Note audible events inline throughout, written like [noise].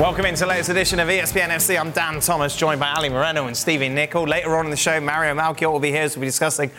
Welcome into the latest edition of ESPN FC. I'm Dan Thomas, joined by Ali Moreno and Stevie Nicol. Later on in the show, Mario Melchiot will be here as we'll be discussing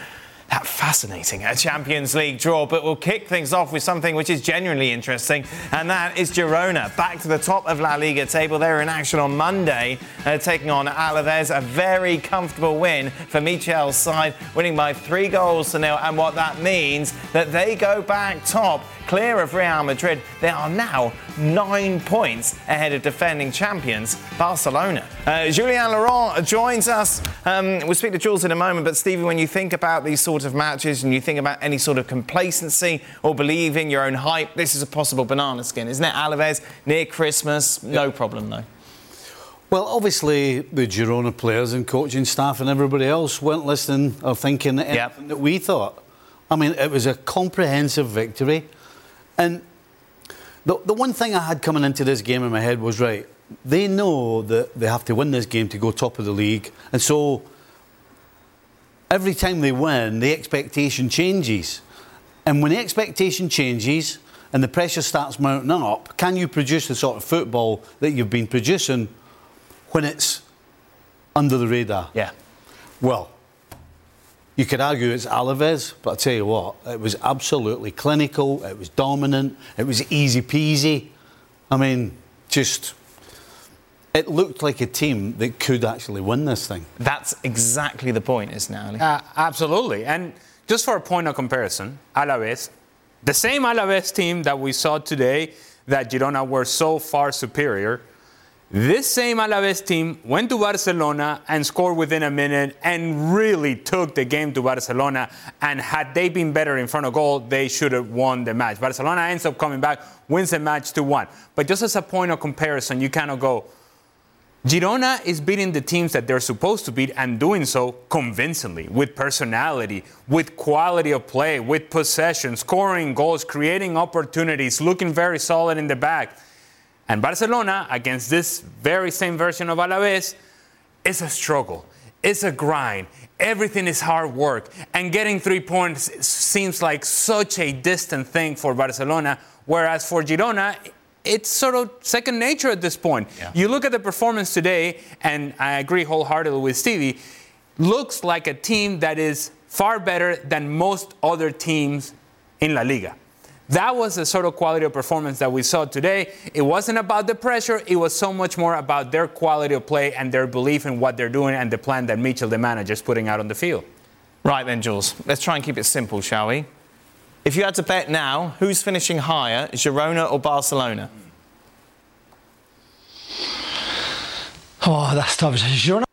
that fascinating a Champions League draw. But we'll kick things off with something which is genuinely interesting, and that is Girona back to the top of La Liga table. They're in action on Monday, uh, taking on Alaves. A very comfortable win for Michel's side, winning by three goals to nil. And what that means that they go back top clear of Real Madrid. They are now nine points ahead of defending champions Barcelona. Uh, Julien Laurens joins us. Um, we'll speak to Jules in a moment, but Stevie, when you think about these sort of matches and you think about any sort of complacency or believing your own hype, this is a possible banana skin, isn't it? Alaves near Christmas, no problem though. Well, obviously, the Girona players and coaching staff and everybody else weren't listening or thinking anything Yep. that we thought. I mean, it was a comprehensive victory. And the, the one thing I had coming into this game in my head was right, they know that they have to win this game to go top of the league. And so every time they win, the expectation changes. And when the expectation changes and the pressure starts mounting up, can you produce the sort of football that you've been producing when it's under the radar? Yeah. Well, you could argue it's Alaves, but I tell you what, it was absolutely clinical, it was dominant, it was easy peasy. I mean, just. It looked like a team that could actually win this thing. That's exactly the point, isn't it, Ali? Uh, absolutely. And just for a point of comparison, Alaves, the same Alaves team that we saw today that Girona were so far superior, this same Alaves team went to Barcelona and scored within a minute and really took the game to Barcelona. And had they been better in front of goal, they should have won the match. Barcelona ends up coming back, wins the match to 1. But just as a point of comparison, you kind of go, Girona is beating the teams that they're supposed to beat and doing so convincingly, with personality, with quality of play, with possession, scoring goals, creating opportunities, looking very solid in the back. And Barcelona, against this very same version of Alaves, is a struggle. It's a grind. Everything is hard work. And getting three points seems like such a distant thing for Barcelona, whereas for Girona, it's sort of second nature at this point. Yeah. You look at the performance today, and I agree wholeheartedly with Stevie, looks like a team that is far better than most other teams in La Liga. That was the sort of quality of performance that we saw today. It wasn't about the pressure, it was so much more about their quality of play and their belief in what they're doing and the plan that Michel, the manager, is putting out on the field. Right then, Jules, let's try and keep it simple, shall we? If you had to bet now, who's finishing higher, Girona or Barcelona? Oh, that's tough. Girona,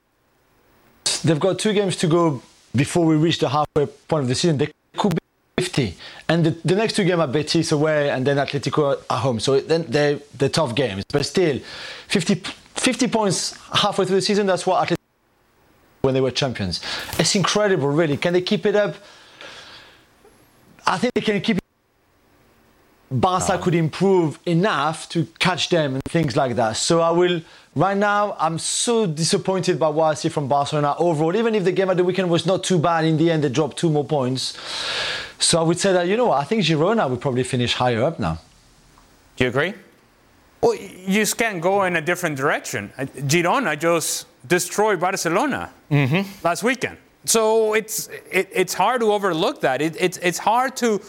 they've got two games to go before we reach the halfway point of the season. They could be 50. And the, the next two games are Betis away and then Atletico at home. So then they're, they're tough games. But still, 50, 50 points halfway through the season, that's what Atletico when they were champions. It's incredible, really. Can they keep it up? I think they can keep it. Barca could improve enough to catch them and things like that. So I will. Right now, I'm so disappointed by what I see from Barcelona overall. Even if the game at the weekend was not too bad, in the end they dropped two more points. So I would say that you know what, I think Girona would probably finish higher up now. Do you agree? Well, you just can't go in a different direction. Uh, Girona just destroyed Barcelona last weekend. So it's it, it's hard to overlook that. It, it's it's hard to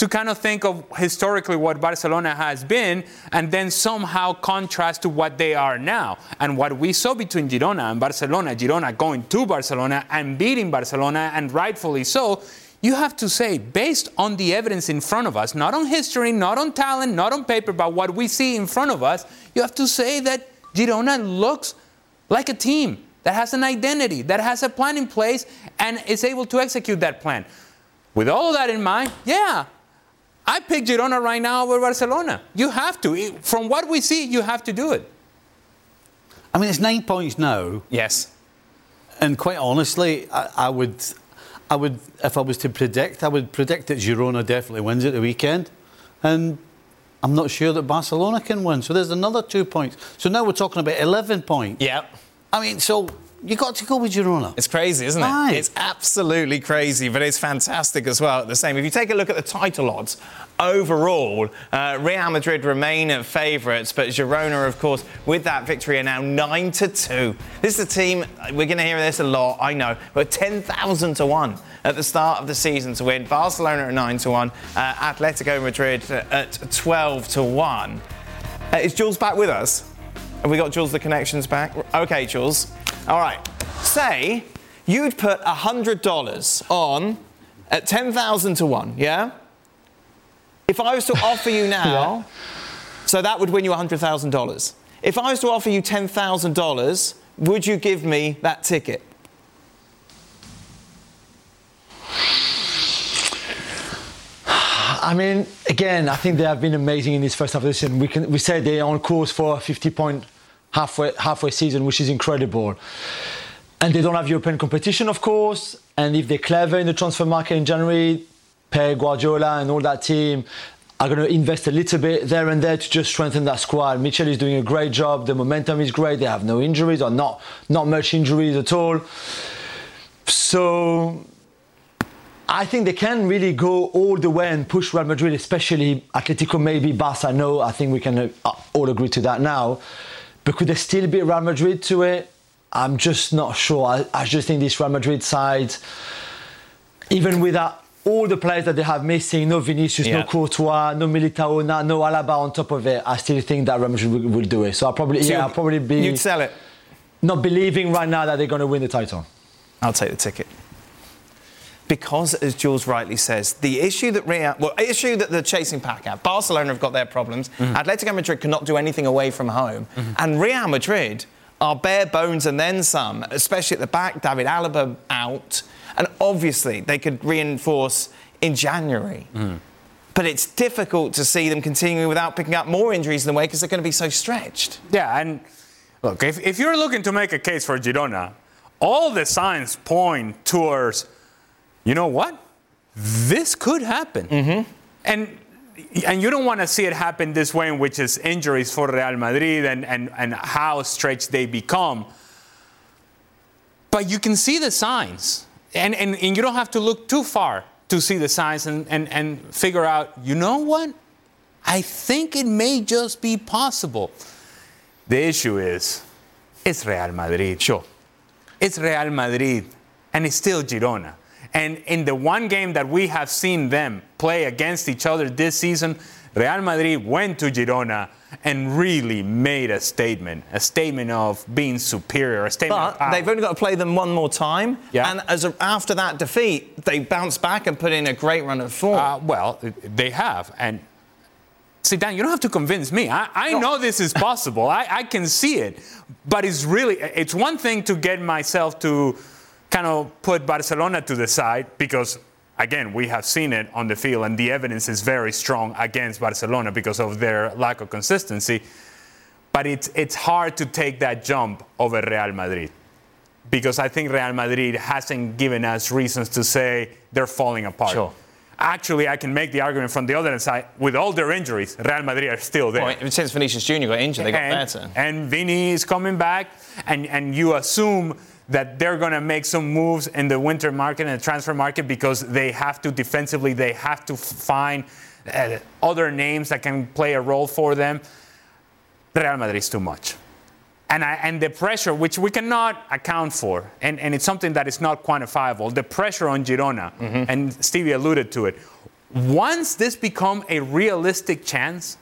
to kind of think of historically what Barcelona has been and then somehow contrast to what they are now. And what we saw between Girona and Barcelona, Girona going to Barcelona and beating Barcelona, and rightfully so, you have to say, based on the evidence in front of us, not on history, not on talent, not on paper, but what we see in front of us, you have to say that Girona looks like a team that has an identity, that has a plan in place, and is able to execute that plan. With all of that in mind, yeah, I pick Girona right now over Barcelona. You have to. From what we see, you have to do it. I mean, it's nine points now, Yes. and quite honestly, I, I would, I would, if I was to predict, I would predict that Girona definitely wins at the weekend, and I'm not sure that Barcelona can win. So there's another two points. So now we're talking about 11 points. Yep. I mean, so you got to go with Girona. It's crazy, isn't it? Aye. It's absolutely crazy, but it's fantastic as well at the same. If you take a look at the title odds, overall, uh, Real Madrid remain favourites, but Girona, of course, with that victory, are now 9 to 2. This is a team, we're going to hear this a lot, I know, but 10,000 to 1 at the start of the season to win. Barcelona at 9 to 1, uh, Atletico Madrid at 12 to 1. Uh, is Jules back with us? Have we got Jules the connections back? Okay, Jules. All right. Say you'd put $100 on at 10,000 to 1, yeah? If I was to offer you [laughs] now, so that would win you $100,000. If I was to offer you $10,000, would you give me that ticket? I mean, again, I think they have been amazing in this first half of the season. We can we said they're on course for a 50 point halfway halfway season, which is incredible. And they don't have European competition, of course. And if they're clever in the transfer market in January, Pere Guardiola and all that team are going to invest a little bit there and there to just strengthen that squad. Michel is doing a great job. The momentum is great. They have no injuries or not not much injuries at all. So I think they can really go all the way and push Real Madrid, especially Atletico, maybe Barca. No, I think we can uh, all agree to that now. But could they still beat Real Madrid to it? I'm just not sure. I, I just think this Real Madrid side, even without all the players that they have missing, no Vinicius, Yeah. no Courtois, no Militao, no, no Alaba on top of it, I still think that Real Madrid will, will do it. So I'll probably, yeah, I'll probably be You'd sell it. not believing right now that they're going to win the title. I'll take the ticket. Because, as Jules rightly says, the issue that Real, well, issue that the chasing pack have, Barcelona have got their problems. Mm-hmm. Atletico Madrid cannot do anything away from home, and Real Madrid are bare bones and then some, especially at the back. David Alaba out, and obviously they could reinforce in January. Mm. But it's difficult to see them continuing without picking up more injuries in the way because they're going to be so stretched. Yeah, and look, if, if you're looking to make a case for Girona, all the signs point towards, you know what? This could happen. Mm-hmm. And and you don't want to see it happen this way, in which is injuries for Real Madrid and, and, and how stretched they become. But you can see the signs. And, and, and you don't have to look too far to see the signs and, and, and figure out, you know what? I think it may just be possible. The issue is, it's Real Madrid. Sure. It's Real Madrid, and it's still Girona. And in the one game that we have seen them play against each other this season, Real Madrid went to Girona and really made a statement, a statement of being superior, a statement of But they've only got to play them one more time. Yeah. And as a, after that defeat, they bounced back and put in a great run of form. Uh, well, they have. And see, Dan, you don't have to convince me. I, I know this is possible. I, I can see it. But it's really, it's one thing to get myself to kind of put Barcelona to the side because, again, we have seen it on the field and the evidence is very strong against Barcelona because of their lack of consistency. But it's, it's hard to take that jump over Real Madrid because I think Real Madrid hasn't given us reasons to say they're falling apart. Sure. Actually, I can make the argument from the other side. With all their injuries, Real Madrid are still there. Well, since Vinicius Jr. got injured, they got and, better. and Vini is coming back, and, and you assume that they're going to make some moves in the winter market and the transfer market because they have to defensively, they have to find uh, other names that can play a role for them. Real Madrid is too much. And, I, and the pressure, which we cannot account for, and, and it's something that is not quantifiable, the pressure on Girona, and Stevie alluded to it. Once this becomes a realistic chance,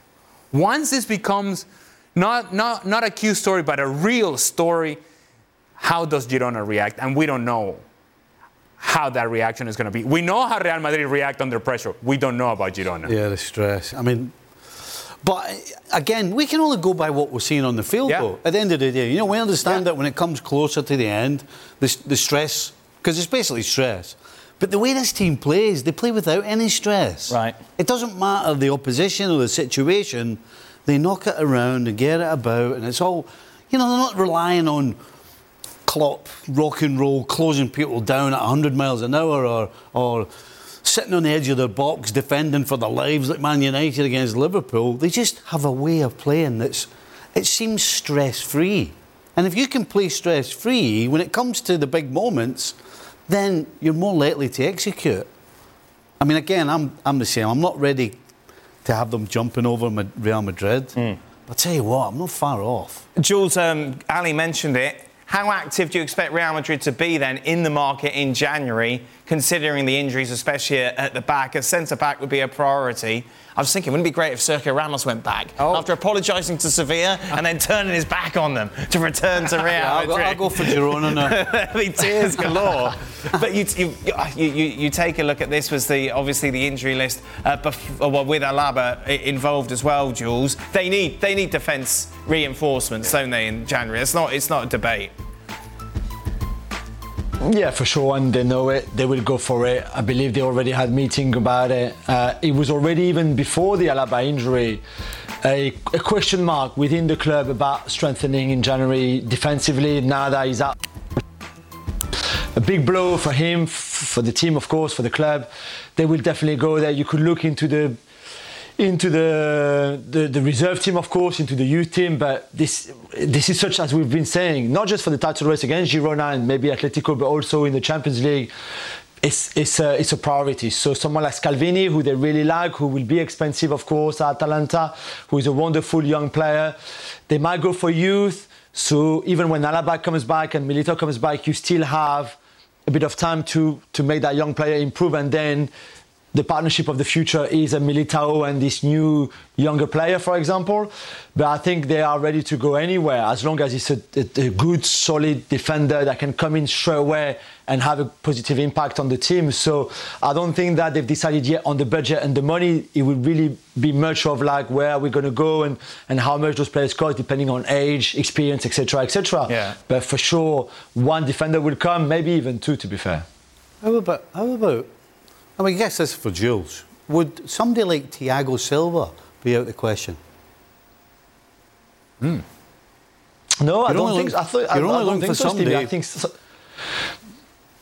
once this becomes not, not, not a cute story, but a real story, how does Girona react? And we don't know how that reaction is going to be. We know how Real Madrid react under pressure. We don't know about Girona. Yeah, the stress. I mean, but again, we can only go by what we're seeing on the field, Yeah. though. At the end of the day, you know, we understand Yeah. that when it comes closer to the end, the, the stress, because it's basically stress. But the way this team plays, they play without any stress. Right. It doesn't matter the opposition or the situation. They knock it around and get it about, and it's all, you know, they're not relying on Klopp, rock and roll, closing people down at 100 miles an hour or, or sitting on the edge of their box defending for their lives like Man United against Liverpool. They just have a way of playing that's, it seems stress free. And if you can play stress free, when it comes to the big moments, then you're more likely to execute. I mean, again, I'm, I'm the same. I'm not ready to have them jumping over Real Madrid. But I tell you what, I'm not far off. Jules, um, Ali mentioned it. How active do you expect Real Madrid to be then in the market in January, considering the injuries, especially at the back? A centre back would be a priority. I was thinking, wouldn't it be great if Sergio Ramos went back Oh. after apologising to Sevilla and then turning his back on them to return to Real I'll go? I'll go for Girona now. [laughs] There'll be tears galore. but you, you, you, you, take a look at this was the obviously the injury list uh, uh, well, with Alaba involved as well, Jules. They need they need defence reinforcements, don't they, in January? It's not it's not a debate. Yeah, for sure, and they know it. They will go for it. I believe they already had meeting about it. Uh, it was already even before the Alaba injury, a, a question mark within the club about strengthening in January defensively. Now that he's out, a big blow for him, for the team, of course, for the club. They will definitely go there. You could look into the into the, the the reserve team, of course, into the youth team. But this this is such as we've been saying, not just for the title race against Girona and maybe Atletico, but also in the Champions League. It's, it's, a, it's a priority. So someone like Scalvini, who they really like, who will be expensive, of course, at Atalanta, who is a wonderful young player. They might go for youth. So even when Alaba comes back and Militao comes back, you still have a bit of time to to make that young player improve, and then the partnership of the future is a Militao and this new younger player, for example. But I think they are ready to go anywhere as long as it's a, a, a good, solid defender that can come in straight away and have a positive impact on the team. So I don't think that they've decided yet on the budget and the money. It will really be much of like where are we going to go and, and how much those players cost depending on age, experience, etc., etc. Yeah. But for sure, one defender will come, maybe even two, to be fair. How about, how about, I mean, I guess this is for Jules. Would somebody like Thiago Silva be out of the question? Hmm. No, I You're don't think. look- I, thought, you're only I don't looking think for so, Stevie. I somebody- think so,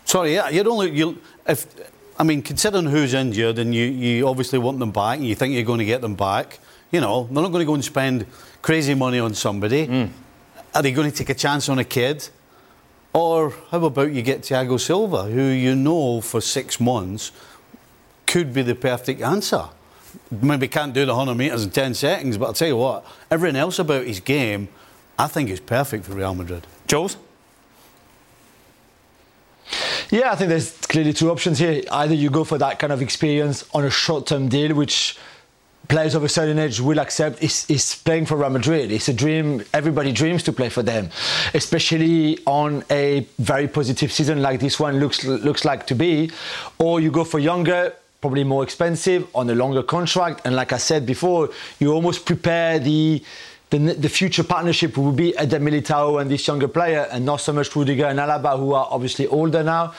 Sorry, yeah, you don't look. You, if I mean, considering who's injured, and you, you obviously want them back, and you think you're going to get them back, you know, they're not going to go and spend crazy money on somebody. Hmm. Are they going to take a chance on a kid? Or how about you get Thiago Silva, who you know for six months could be the perfect answer? Maybe can't do the 100 metres in 10 seconds, but I'll tell you what, everything else about his game, I think is perfect for Real Madrid. Jules? Yeah, I think there's clearly two options here. Either you go for that kind of experience on a short-term deal, which players of a certain age will accept. Is is playing for Real Madrid. It's a dream. Everybody dreams to play for them, especially on a very positive season like this one looks looks like to be. Or you go for younger. Probably more expensive on a longer contract, and like I said before, you almost prepare the the, the future partnership will be Eder Militao and this younger player, and not so much Rudiger and Alaba, who are obviously older now.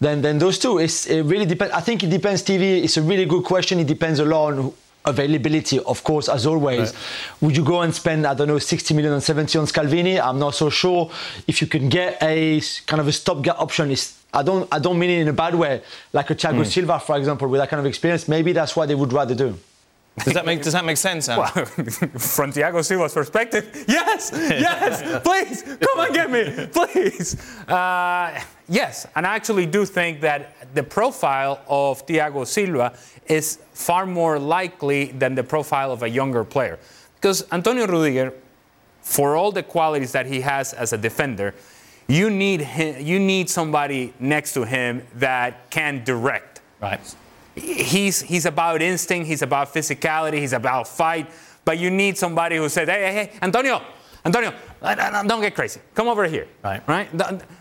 Then, then those two. It's, it really depends. I think it depends, Stevie. It's a really good question. It depends a lot on availability, of course, as always. Would you go and spend, I don't know, 60 million and 70 on Scalvini? I'm not so sure. If you can get a kind of a stopgap option, it's, I don't, I don't mean it in a bad way, like a Thiago hmm. Silva, for example, with that kind of experience. Maybe that's what they would rather do. Does that make does that make sense, Sam? From Thiago Silva's perspective, yes, yes, please, come and get me, please. Uh, yes, and I actually do think that the profile of Thiago Silva is far more likely than the profile of a younger player. Because Antonio Rudiger, for all the qualities that he has as a defender, you need him, you need somebody next to him that can direct Right. He's he's about instinct, he's about physicality, he's about fight. But you need somebody who says, "Hey, hey, hey, Antonio, Antonio, don't get crazy. Come over here." Right. Right.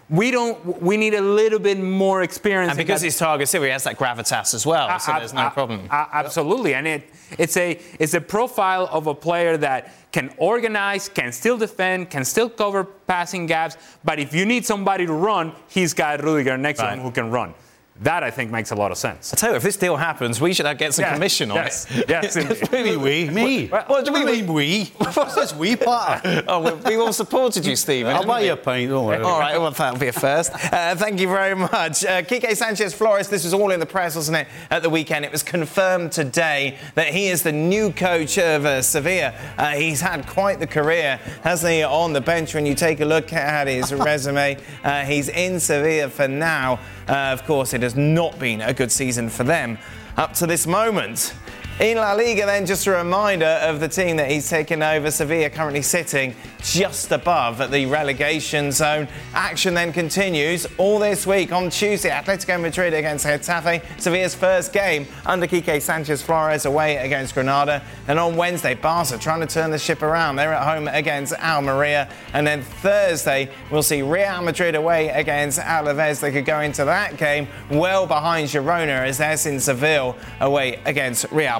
We don't. We need a little bit more experience. And because he's Thiago Silva, he has that gravitas as well, so there's no problem. absolutely, and it it's a it's a profile of a player that can organize, can still defend, can still cover passing gaps. But if you need somebody to run, he's got Rudiger next to him who can run. That I think makes a lot of sense. I tell you, if this deal happens, we should get some Yeah, commission on yes, it. Yes, [laughs] indeed. What do you mean we? Me? What do we mean we? [laughs] What's this we part? Oh, we, we all supported you, Stephen. I'll buy you a pint, don't worry. All right, well, that'll be a first. Uh, thank you very much. Uh, Quique Sanchez Flores, this was all in the press, wasn't it, at the weekend? It was confirmed today that he is the new coach of uh, Sevilla. Uh, he's had quite the career, hasn't he, on the bench when you take a look at his resume. Uh, he's in Sevilla for now. Uh, of course, it has not been a good season for them up to this moment. In La Liga, then, just a reminder of the team that he's taken over. Sevilla currently sitting just above at the relegation zone. Action then continues all this week on Tuesday. Atletico Madrid against Getafe. Sevilla's first game under Quique Sanchez Flores away against Granada. And on Wednesday, Barca trying to turn the ship around. They're at home against Almeria. And then Thursday, we'll see Real Madrid away against Alaves. They could go into that game well behind Girona as they're in Seville away against Real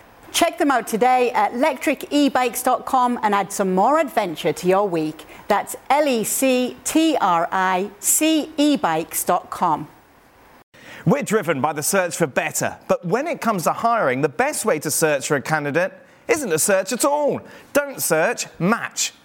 Check them out today at lectricebikes.com and add some more adventure to your week. That's L E C T R I C ebikes.com. We're driven by the search for better, but when it comes to hiring, the best way to search for a candidate isn't a search at all. Don't search, match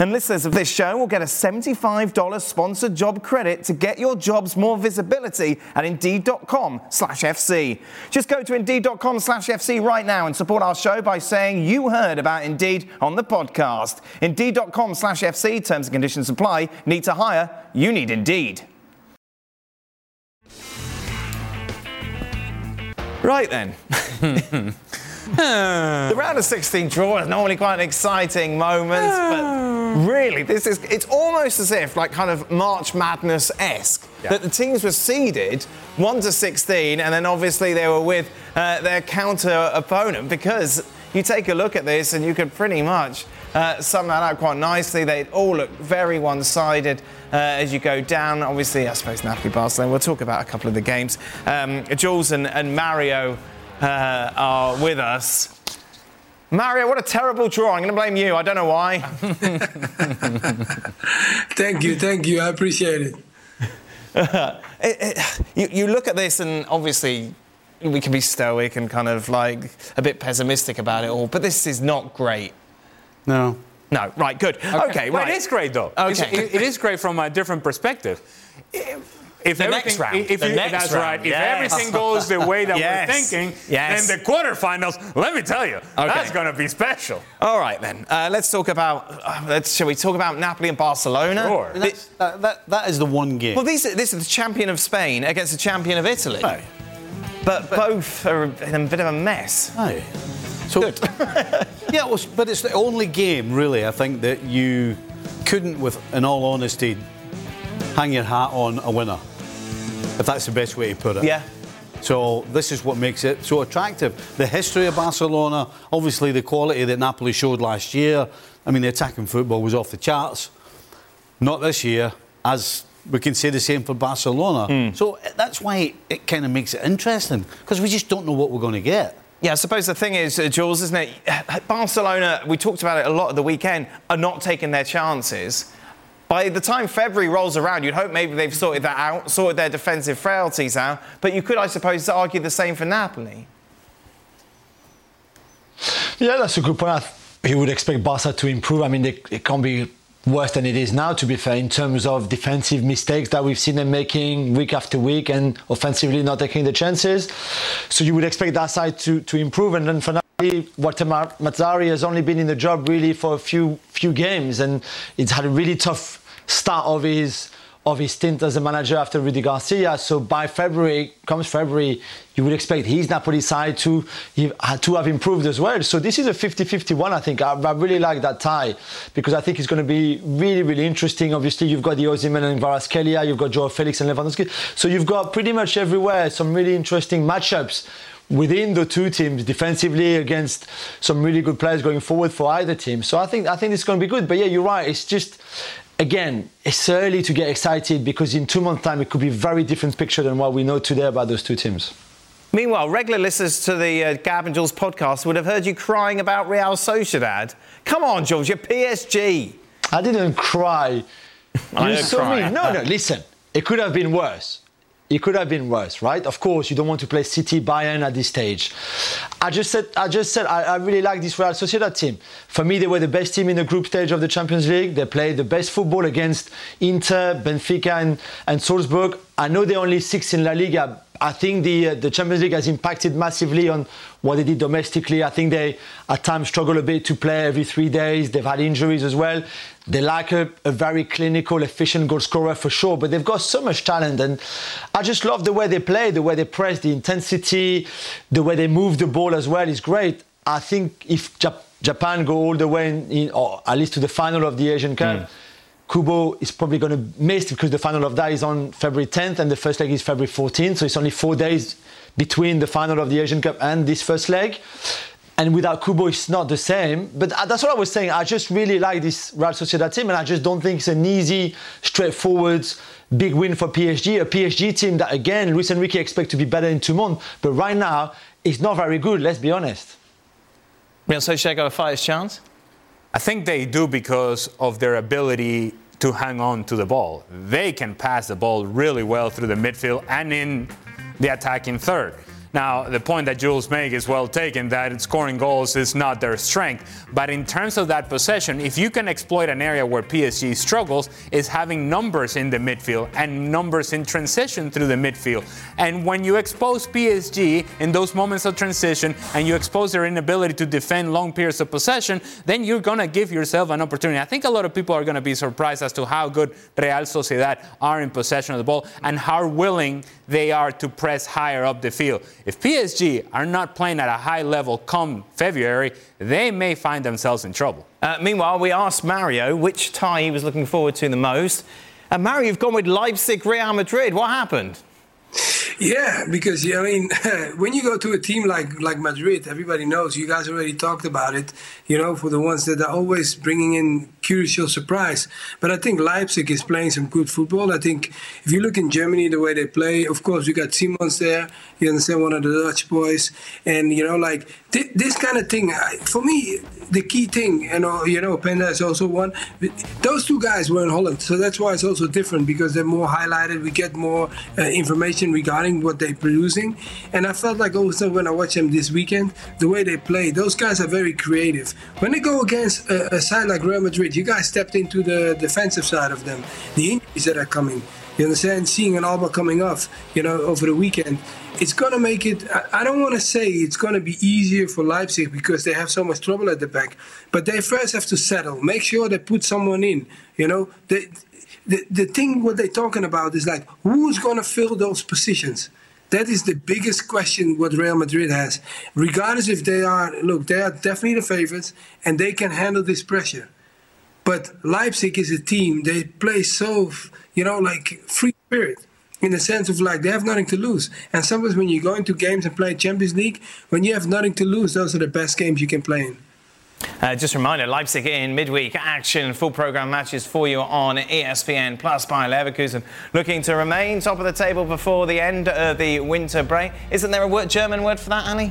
And listeners of this show will get a $75 sponsored job credit to get your jobs more visibility at Indeed.com slash FC. Just go to Indeed.com slash FC right now and support our show by saying you heard about Indeed on the podcast. Indeed.com slash FC, terms and conditions apply. Need to hire? You need Indeed. Right then. [laughs] [laughs] the round of 16 draw is normally quite an exciting moment, but really, this is it's almost as if like kind of March Madness esque that the teams were seeded 1 to 16, and then obviously they were with uh, their counter opponent because you take a look at this and you could pretty much uh, sum that up quite nicely. They all look very one sided uh, as you go down. Obviously, I suppose Napoli Barcelona. We'll talk about a couple of the games. Um, Jules and, and Mario uh, are with us. Mario, what a terrible draw. I'm going to blame you. I don't know why. [laughs] Thank you, thank you. I appreciate it. [laughs] It- it- you, you look at this, and obviously, we can be stoic and kind of like a bit pessimistic about it all, but this is not great. No. No, right, good. Okay, Well, right. it is great though. Okay. It's- It, it is great from a different perspective. If The everything, next round. If The you, next that's round, right. If everything goes the way that Yes. we're thinking, Yes. then the quarterfinals, let me tell you, that's going to be special. All right, then. Uh, let's talk about. Uh, let's, shall we talk about Napoli and Barcelona? Sure. The- That's, that, that, that is the one game. well, these, this is the champion of Spain against the champion of Italy. Aye. But, both are in a bit of a mess. Aye. So, [laughs] yeah, it was, but it's the only game, really, I think, that you couldn't, with, in all honesty, hang your hat on a winner, if that's the best way to put it. Yeah. So this is what makes it so attractive. The history of Barcelona, obviously the quality that Napoli showed last year. I mean, the attacking football was off the charts. Not this year, as we can say the same for Barcelona. So that's why it kind of makes it interesting because we just don't know what we're going to get. Yeah, I suppose the thing is, uh, Jules, isn't it? [sighs] Barcelona, we talked about it a lot at the weekend, are not taking their chances. By the time February rolls around, you'd hope maybe they've sorted that out, sorted their defensive frailties out. But you could, I suppose, argue the same for Napoli. Yeah, that's a good point. You would expect Barca to improve. I mean, they, they can't be worse than it is now, to be fair, in terms of defensive mistakes that we've seen them making week after week and offensively not taking the chances. So you would expect that side to, to improve. And then finally, Walter Mazzarri has only been in the job really for a few few games and it's had a really tough start of his of his stint as a manager after Rudi Garcia. So by February, comes February, you would expect his Napoli side to uh, to have improved as well. So this is a 50-50 one, I think. I, I, really like that tie because I think it's going to be really, really interesting. Obviously, you've got the Osimhen and Kvaratskhelia, you've got Joao Felix and Lewandowski. So you've got pretty much everywhere some really interesting matchups within the two teams defensively against some really good players going forward for either team. So I think I think it's going to be good. But yeah, you're right. It's just again, it's early to get excited because in two months' time it could be a very different picture than what we know today about those two teams. Meanwhile, regular listeners to the uh, Gab and Jules podcast would have heard you crying about Real Sociedad. Come on, Jules, you're PSG. I didn't cry. [laughs] I you saw cry. me. No, no, listen. It could have been worse it could have been worse, right? Of course, you don't want to play City, Bayern at this stage. I just said, I just said, I, I, really like this Real Sociedad team. For me, they were the best team in the group stage of the Champions League. They played the best football against Inter, Benfica, and, and Salzburg. I know they're only six in La Liga. I think the uh, the Champions League has impacted massively on what they did domestically. I think they at times struggle a bit to play every three days. They've had injuries as well. They lack a, a very clinical, efficient goal scorer for sure, but they've got so much talent. And I just love the way they play, the way they press, the intensity, the way they move the ball as well is great. I think if Jap- Japan go all the way in, in, or at least to the final of the Asian Cup. Mm Kubo is probably going to miss because the final of that is on February 10th and the first leg is February 14th. So it's only four days between the final of the Asian Cup and this first leg. And without Kubo, it's not the same. But uh, that's what I was saying. I just really like this Real Sociedad team, and I just don't think it's an easy, straightforward, big win for PSG. A PSG team that, again, Luis Enrique expect to be better in two months. But right now, it's not very good, let's be honest. Real Sociedad got a fighter's chance? I think they do because of their ability to hang on to the ball. They can pass the ball really well through the midfield and in the attacking third. Now, the point that Jules made is well taken that scoring goals is not their strength. But in terms of that possession, if you can exploit an area where PSG struggles, is having numbers in the midfield and numbers in transition through the midfield. And when you expose PSG in those moments of transition and you expose their inability to defend long periods of possession, then you're going to give yourself an opportunity. I think a lot of people are going to be surprised as to how good Real Sociedad are in possession of the ball and how willing they are to press higher up the field. If PSG are not playing at a high level come February, they may find themselves in trouble. Uh, meanwhile, we asked Mario which tie he was looking forward to the most. And Mario, you've gone with Leipzig Real Madrid. What happened? Yeah, because I mean, [laughs] when you go to a team like like Madrid, everybody knows. You guys already talked about it. You know, for the ones that are always bringing in curious surprise. But I think Leipzig is playing some good football. I think if you look in Germany, the way they play, of course, you got Simons there. You understand one of the Dutch boys, and you know, like th- this kind of thing. For me, the key thing, you know, you know, Penda is also one. Those two guys were in Holland, so that's why it's also different because they're more highlighted. We get more uh, information regarding what they're producing, and I felt like also when I watched them this weekend, the way they play, those guys are very creative. When they go against a, a side like Real Madrid, you guys stepped into the defensive side of them. The injuries that are coming, you understand? Seeing Alaba coming off, you know, over the weekend, it's going to make it. I don't want to say it's going to be easier for Leipzig because they have so much trouble at the back, but they first have to settle. Make sure they put someone in. You know, the the thing what they're talking about is like who's going to fill those positions. That is the biggest question what Real Madrid has. Regardless if they are, look, they are definitely the favorites and they can handle this pressure. But Leipzig is a team, they play so, you know, like free spirit in the sense of like they have nothing to lose. And sometimes when you go into games and play Champions League, when you have nothing to lose, those are the best games you can play in. Uh, just a reminder, Leipzig in midweek action, full program matches for you on ESPN Plus Bayer Leverkusen, looking to remain top of the table before the end of the winter break. Isn't there a word, German word for that, Ali?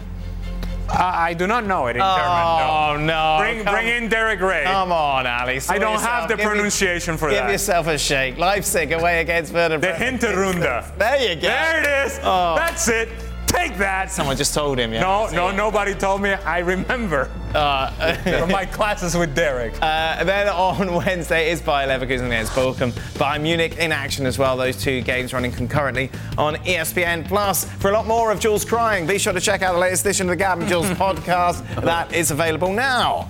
I do not know it in oh, German. No, no. Bring, bring in Derek Ray. Come on, Ali. I don't yourself. have the give pronunciation for give that. Give yourself a shake. Leipzig away against Werder. The Hinterrunde. There you go. There it is. Oh. That's it. Take that. Someone just told him, yeah. No, no, nobody told me. I remember uh, from my classes with Derek. Uh, then on [laughs] Wednesday is Bayer Leverkusen against Bochum. Bayern Munich in action as well. Those two games running concurrently on ESPN Plus. For a lot more of Jules crying, be sure to check out the latest edition of the Gab and Jules [laughs] podcast. That is available now.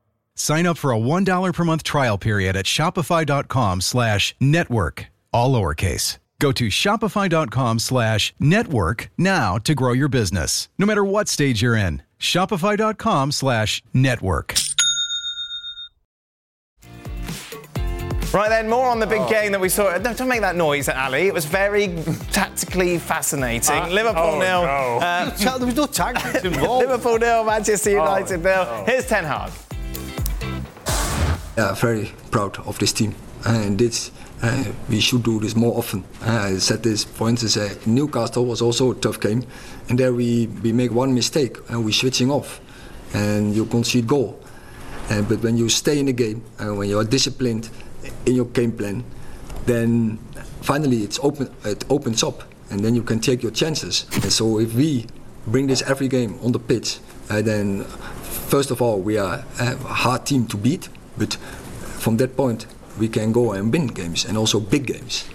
Sign up for a $1 per month trial period at shopify.com slash network, all lowercase. Go to shopify.com slash network now to grow your business, no matter what stage you're in. Shopify.com slash network. Right then, more on the big game that we saw. No, don't make that noise, Ali. It was very tactically fascinating. Uh, Liverpool oh, nil. no. Uh, [laughs] there was no tactics involved. [laughs] Liverpool nil, Manchester United nil. no. Here's Ten Hag. Yeah, very proud of this team. And this, uh, we should do this more often. Uh, I said this, for instance, uh, Newcastle was also a tough game, and there we, we make one mistake and we're switching off, and you concede goal. Uh, but when you stay in the game, and when you are disciplined in your game plan, then finally it's open, it opens up, and then you can take your chances. And so if we bring this every game on the pitch, uh, then first of all we are a hard team to beat, but from that point we can go and win games and also big games.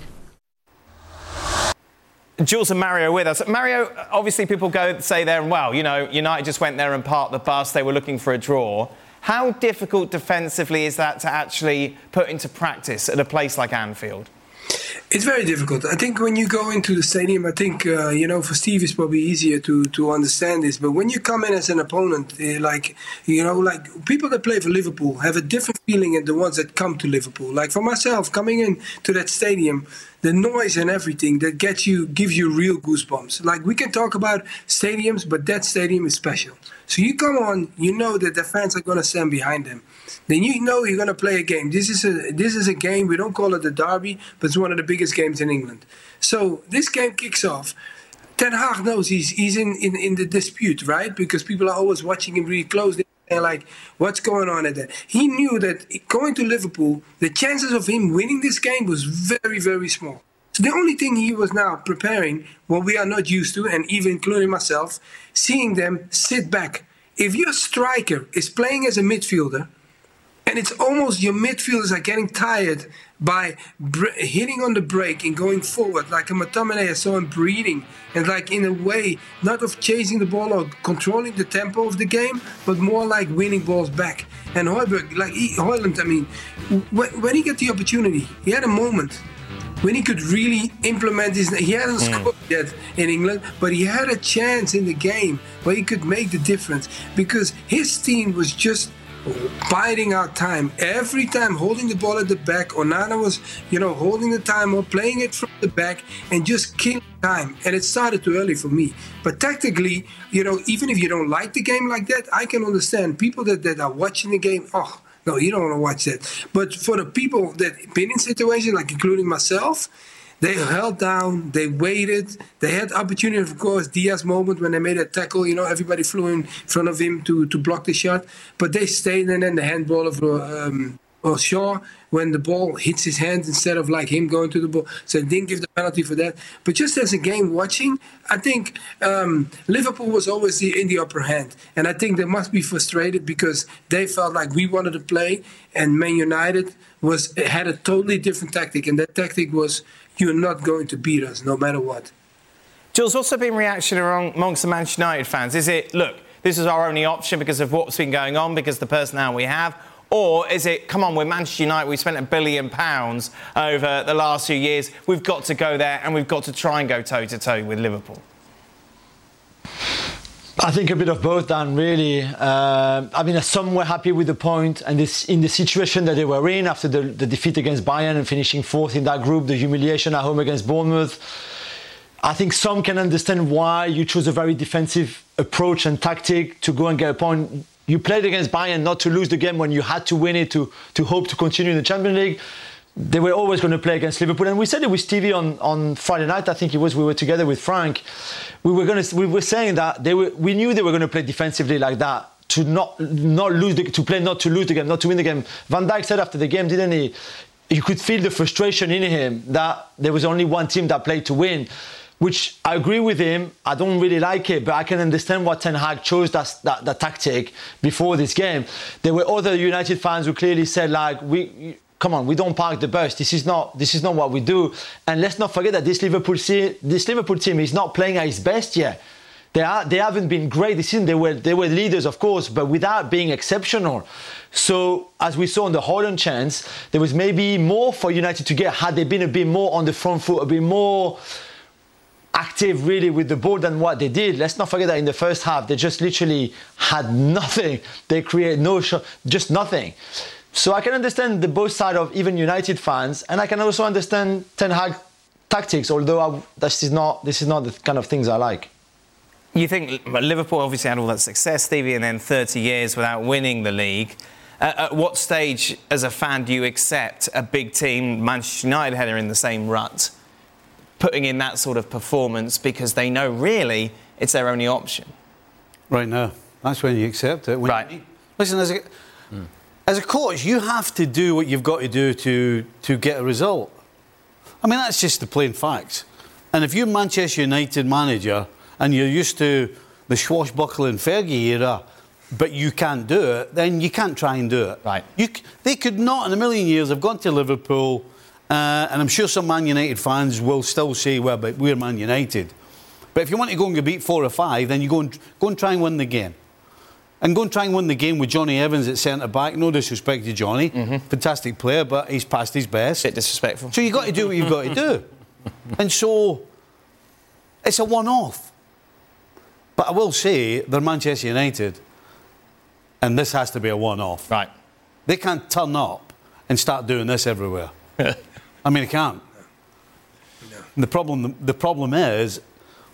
Jules and Mario with us. Mario, obviously people go say there, well, you know, United just went there and parked the bus. They were looking for a draw. How difficult defensively is that to actually put into practice at a place like Anfield? It's very difficult. I think when you go into the stadium, I think uh, you know for Steve it's probably easier to to understand this. But when you come in as an opponent, uh, like you know, like people that play for Liverpool have a different feeling than the ones that come to Liverpool. Like for myself, coming in to that stadium, the noise and everything that gets you gives you real goosebumps. Like we can talk about stadiums, but that stadium is special. So you come on, you know that the fans are going to stand behind them. Then you know you're going to play a game. This is a this is a game. We don't call it a derby, but it's one of the biggest games in England. So this game kicks off. Ten Hag knows he's he's in, in, in the dispute, right? Because people are always watching him really close. And like, what's going on at that? He knew that going to Liverpool, the chances of him winning this game was very, very small. So the only thing he was now preparing, what we are not used to, and even including myself, seeing them sit back. If your striker is playing as a midfielder, and it's almost your midfielders are getting tired by br- hitting on the brake and going forward, like a McTominay, I saw him breathing, and like in a way, not of chasing the ball or controlling the tempo of the game, but more like winning balls back. And Hoiberg, like he, Hojlund, I mean, when, when he got the opportunity, he had a moment when he could really implement his. He hadn't hmm. scored yet in England, but he had a chance in the game where he could make the difference because his team was just biding our time. Every time holding the ball at the back onana was you know holding the time or playing it from the back and just killing time. And it started too early for me. But tactically you know even if you don't like the game like that i can understand people that, that are watching the game oh no you don't want to watch that. But for the people that been in situations like including myself they held down, they waited, they had opportunity, of course, Diaz moment when they made a tackle, you know, everybody flew in front of him to, to block the shot, but they stayed and then the handball of um, or Shaw when the ball hits his hand instead of like him going to the ball. So didn't give the penalty for that. But just as a game watching, I think um, Liverpool was always the, in the upper hand. And I think they must be frustrated because they felt like we wanted to play and Man United was had a totally different tactic. And that tactic was you're not going to beat us no matter what. Jules, what's been reaction among- amongst the Manchester United fans? Is it, look, this is our only option because of what's been going on, because the personnel we have? Or is it, come on, we're Manchester United, We've spent a billion pounds over the last few years, we've got to go there and we've got to try and go toe to toe with Liverpool? I think a bit of both, Dan. Really, uh, I mean, some were happy with the point, and this in the situation that they were in after the, the, defeat against Bayern and finishing fourth in that group, the humiliation at home against Bournemouth. I think some can understand why you chose a very defensive approach and tactic to go and get a point. You played against Bayern not to lose the game when you had to win it to to hope to continue in the Champions League they were always going to play against Liverpool. And we said it with Stevie on, on Friday night. I think it was we were together with Frank. We were going to we were saying that they were we knew they were going to play defensively like that to not not lose the, to play not to lose the game, not to win the game. Van Dijk said after the game, didn't he? You could feel the frustration in him that there was only one team that played to win. Which I agree with him. I don't really like it, but I can understand why Ten Hag chose that, that, that tactic before this game. There were other United fans who clearly said, like, we come on, we don't park the bus. This is not this is not what we do. And let's not forget that this Liverpool this Liverpool team is not playing at its best yet. They are they haven't been great this season. They were they were leaders, of course, but without being exceptional. So as we saw in the Hojlund chance, there was maybe more for United to get had they been a bit more on the front foot, a bit more active really with the ball than what they did. Let's not forget that in the first half they just literally had nothing. They created no shot, just nothing. So I can understand the both side of even United fans, and I can also understand Ten Hag tactics. Although I, this is not this is not the kind of things I like. You think Liverpool obviously had all that success, Stevie, and then 30 years without winning the league. Uh, at what stage, as a fan, do you accept a big team, Manchester United, header in the same rut, putting in that sort of performance because they know really it's their only option? Right now, that's when you accept it. When right. You, listen, as a, mm as a coach, you have to do what you've got to do to, to get a result. I mean, that's just the plain facts. And if you're Manchester United manager and you're used to the swashbuckling Fergie era, but you can't do it, then you can't try and do it. Right. You, they could not in a million years have gone to Liverpool, uh, and I'm sure some Man United fans will still say, well, but we're Man United. But if you want to go and beat four or five, then you go and, go and try and win the game and go and try and win the game with Jonny Evans at centre back. No disrespect to Jonny, mm-hmm. fantastic player, but he's past his best. Bit disrespectful. So you've got to do what you've got to do. [laughs] And so it's a one off. But I will say they're Manchester United, and this has to be a one off. Right. They can't turn up and start doing this everywhere. [laughs] I mean, they can't. No. The problem, the problem is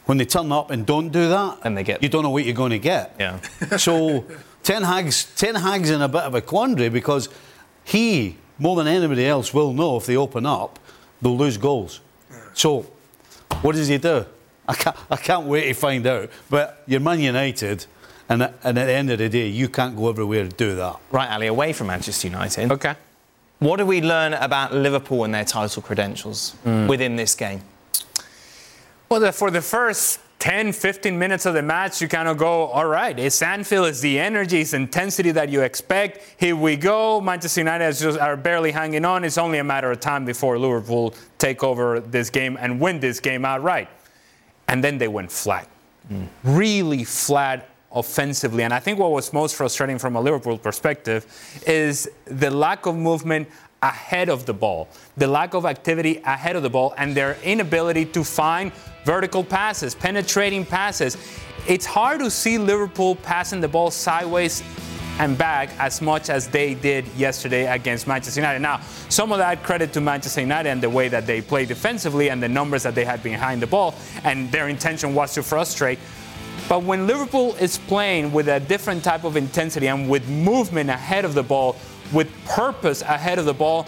when they turn up and don't do that, and they get you don't know what you're going to get. Yeah. [laughs] so Ten Hag's Ten Hag's in a bit of a quandary because he more than anybody else will know if they open up, they'll lose goals. Yeah. So what does he do? I can't, I can't wait to find out. But you're Man United. And, and at the end of the day, you can't go everywhere to do that. Right, Ali, away from Manchester United. Okay. What do we learn about Liverpool and their title credentials mm. within this game? Well, for the first 10, 15 minutes of the match, you kind of go, all right, it's Anfield, it's the energy, it's intensity that you expect. Here we go. Manchester United just are barely hanging on. It's only a matter of time before Liverpool take over this game and win this game outright. And then they went flat, mm. really flat offensively. And I think what was most frustrating from a Liverpool perspective is the lack of movement ahead of the ball, the lack of activity ahead of the ball, and their inability to find vertical passes, penetrating passes. It's hard to see Liverpool passing the ball sideways and back as much as they did yesterday against Manchester United. Now, some of that credit to Manchester United and the way that they play defensively and the numbers that they had behind the ball, and their intention was to frustrate. But when Liverpool is playing with a different type of intensity and with movement ahead of the ball, with purpose ahead of the ball,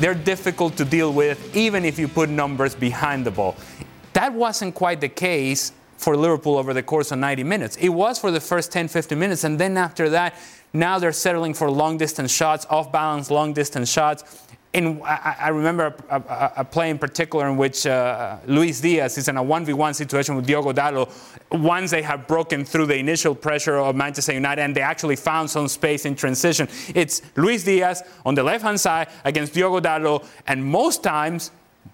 they're difficult to deal with, even if you put numbers behind the ball. That wasn't quite the case for Liverpool over the course of 90 minutes. It was for the first 10, 15 minutes, and then after that, now they're settling for long distance shots, off balance long distance shots in, I, I remember a, a, a, play in particular in which uh, Luis Diaz is in a 1v1 situation with Diogo Dalot. Once they have broken through the initial pressure of Manchester United and they actually found some space in transition, it's Luis Diaz on the left hand side against Diogo Dalot, and most times,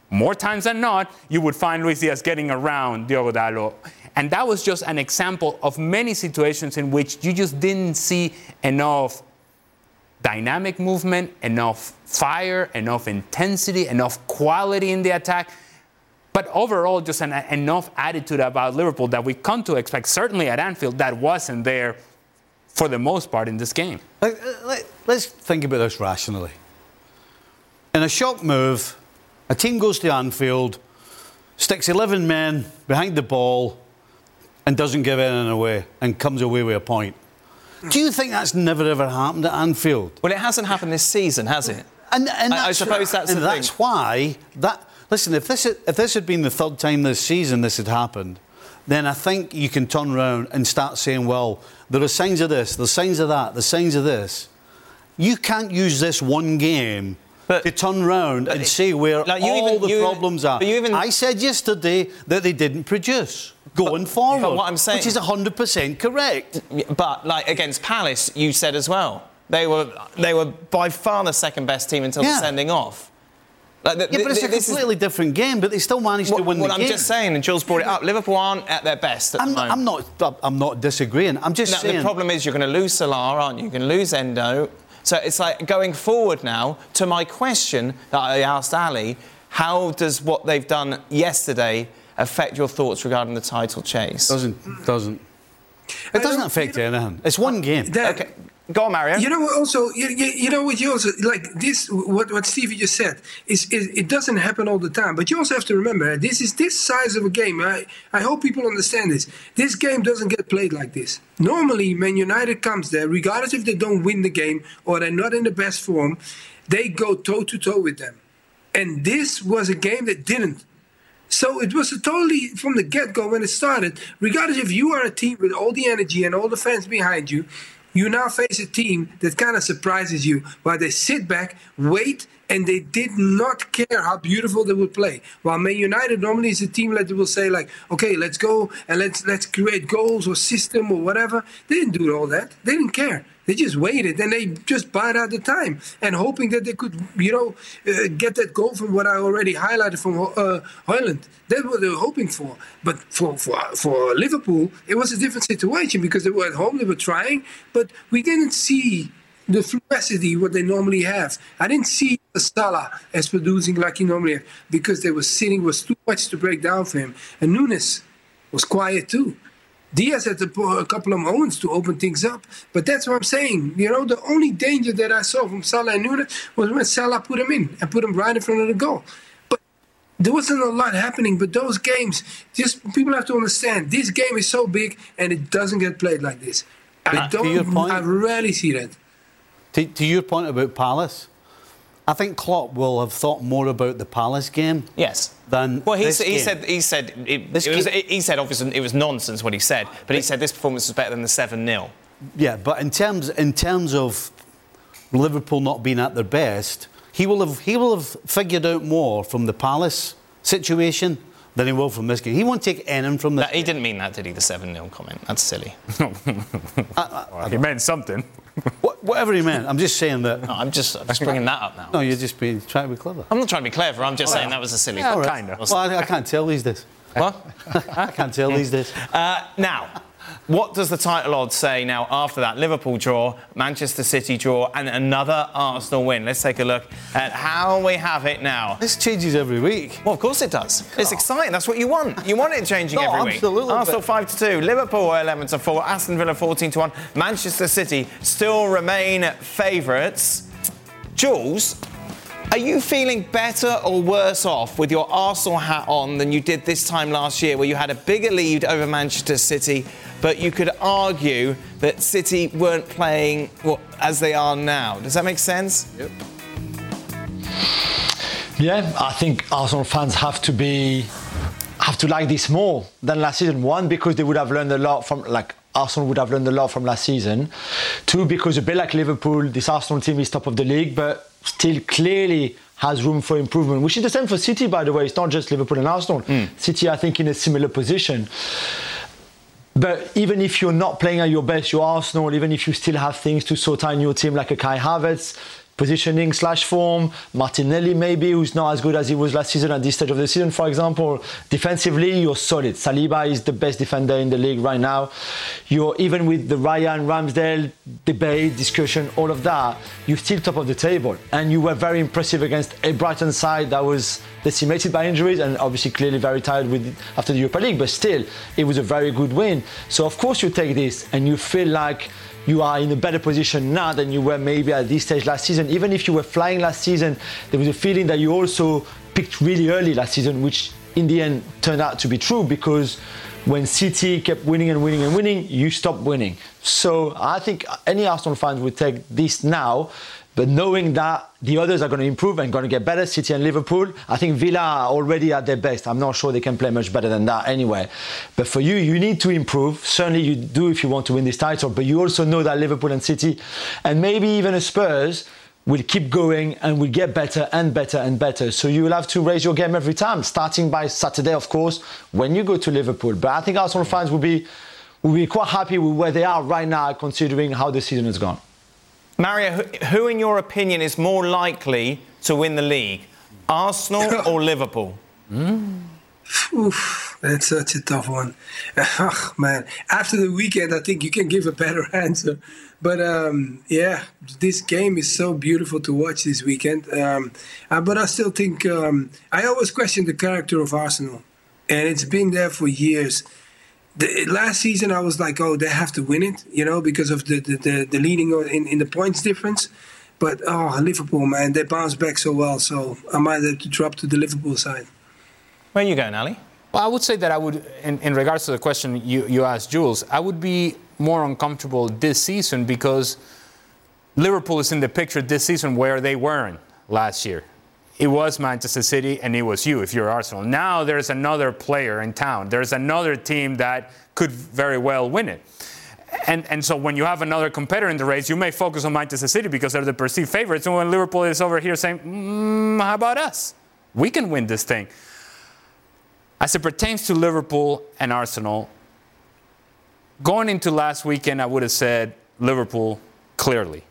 more times than not, you would find Luis Diaz getting around Diogo Dalot. And that was just an example of many situations in which you just didn't see enough dynamic movement, enough fire, enough intensity, enough quality in the attack. But overall, just an, enough attitude about Liverpool that we come to expect, certainly at Anfield, that wasn't there for the most part in this game. Uh, let's think about this rationally. In a shock move, a team goes to Anfield, sticks 11 men behind the ball, and doesn't give anything away, and comes away with a point. Do you think that's never ever happened at Anfield? Well, it hasn't happened this season, has it? And, and I, I suppose that's and that's thing. why that. Listen, if this had, if this had been the third time this season this had happened, then I think you can turn around and start saying, well, there are signs of this, there's signs of that, there's signs of this. You can't use this one game but, to turn round and say where like all even, the problems are. Even, I said yesterday that they didn't produce going forward, but what I'm saying, which is 100% correct. But like against Palace, you said as well they were they were by far the second best team until yeah. the sending off. Like the, yeah, but it's a completely is, different game. But they still managed what, to win well, the I'm game. I'm just saying, and Jules brought it up. Liverpool aren't at their best. At I'm, the not, I'm not. I'm not disagreeing. I'm just no, saying. The problem is you're going to lose Salah, aren't you? You're going to lose Endo. So it's like going forward now to my question that I asked Ali. How does what they've done yesterday affect your thoughts regarding the title chase? Doesn't doesn't. It doesn't affect anything. It's one game. That, okay. Go on, Mario. You know, also, you, you, know what you also like this. What what Stevie just said is, is it doesn't happen all the time. But you also have to remember eh, this is this size of a game. I I hope people understand this. This game doesn't get played like this. Normally, Man United comes there, regardless if they don't win the game or they're not in the best form, they go toe to toe with them. And this was a game that didn't. So it was totally from the get go when it started. Regardless if you are a team with all the energy and all the fans behind you, you now face a team that kind of surprises you, while they sit back, wait, and they did not care how beautiful they would play. While Man United normally is a team that will say like, okay, let's go and let's let's create goals or system or whatever. They didn't do all that. They didn't care. They just waited and they just bought out the time and hoping that they could, you know, uh, get that goal from what I already highlighted from uh. That's what they were hoping for. But for, for, for Liverpool, it was a different situation because they were at home, they were trying, but we didn't see the fluidity what they normally have. I didn't see Salah as producing like he normally because they were sitting was too much to break down for him. And Núñez was quiet too. Diaz had a, a couple of moments to open things up, but that's what I'm saying. You know, the only danger that I saw from Salah and Núñez was when Salah put him in and put him right in front of the goal. But there wasn't a lot happening. But those games, just people have to understand, this game is so big and it doesn't get played like this. I uh, don't. I rarely see that. To, to your point about Palace, I think Klopp will have thought more about the Palace game. Yes. Than well, he, said, he said he said it, it was, he said obviously it was nonsense what he said, but he said this performance was better than the seven 0 Yeah, but in terms in terms of Liverpool not being at their best, he will have he will have figured out more from the Palace situation than he will from this game. He won't take anything from this. That, he didn't mean that, did he? The seven 0 comment. That's silly. [laughs] I, I, he meant something. whatever he meant. I'm just saying that. No, I'm just, I'm just bringing that up now. No, you're just being trying to be clever. I'm not trying to be clever. I'm just saying that was a silly. Yeah, right. kind of. Well, I, I, can't tell these days. What? [laughs] I can't tell these days. Uh, now. What does the title odds say now after that? Liverpool draw, Manchester City draw, and another Arsenal win. Let's take a look at how we have it now. This changes every week. Well, of course it does. It's exciting. That's what you want. You want it changing no, every absolutely, week. Arsenal 5 to 2, Liverpool 11 to 4, Aston Villa 14 to 1, Manchester City still remain favourites. Jules, are you feeling better or worse off with your Arsenal hat on than you did this time last year, where you had a bigger lead over Manchester City, but you could argue that City weren't playing well, as they are now? Does that make sense? Yep. Yeah, I think Arsenal fans have to be have to like this more than last season. One, because they would have learned a lot from like Arsenal would have learned a lot from last season. Two, because a bit like Liverpool, this Arsenal team is top of the league, but still clearly has room for improvement, which is the same for City, by the way. It's not just Liverpool and Arsenal. Mm. City, I think, in a similar position. But even if you're not playing at your best, you're Arsenal, even if you still have things to sort out in your team, like a Kai Havertz, positioning slash form. Martinelli maybe, who's not as good as he was last season at this stage of the season, for example. Defensively, you're solid. Saliba is the best defender in the league right now. You're even with the Raya Ramsdale debate, discussion, all of that, you're still top of the table. And you were very impressive against a Brighton side that was decimated by injuries and obviously clearly very tired with after the Europa League, but still it was a very good win. So of course you take this and you feel like you are in a better position now than you were maybe at this stage last season. Even if you were flying last season, there was a feeling that you also picked really early last season, which in the end turned out to be true because when City kept winning and winning and winning, you stopped winning. So I think any Arsenal fans would take this now but knowing that the others are going to improve and going to get better, City and Liverpool, I think Villa are already at their best. I'm not sure they can play much better than that anyway. But for you, you need to improve. Certainly you do if you want to win this title, but you also know that Liverpool and City, and maybe even a Spurs, will keep going and will get better and better and better. So you will have to raise your game every time, starting by Saturday, of course, when you go to Liverpool. But I think Arsenal fans will be will be quite happy with where they are right now, considering how the season has gone. Mario, who, in your opinion, is more likely to win the league, Arsenal [laughs] or Liverpool? Mm. Oof, that's such a tough one. [laughs] Oh, man, after the weekend, I think you can give a better [laughs] answer. But um, yeah, this game is so beautiful to watch this weekend. Um, uh, but I still think um, I always question the character of Arsenal, and it's been there for years the, last season I was like, oh, they have to win it, you know, because of the the, the, the leading in, in the points difference. But oh, Liverpool, man, they bounced back so well. So I might have to drop to the Liverpool side. Where are you going, Ali? Well, I would say that I would, in, in regards to the question you, you asked, Jules, I would be more uncomfortable this season because Liverpool is in the picture this season where they weren't last year it was Manchester City and it was you if you're Arsenal. Now there's another player in town. There's another team that could very well win it. And, and so when you have another competitor in the race, you may focus on Manchester City because they're the perceived favorites. And when Liverpool is over here saying, mm, how about us? We can win this thing. As it pertains to Liverpool and Arsenal, going into last weekend, I would have said Liverpool clearly.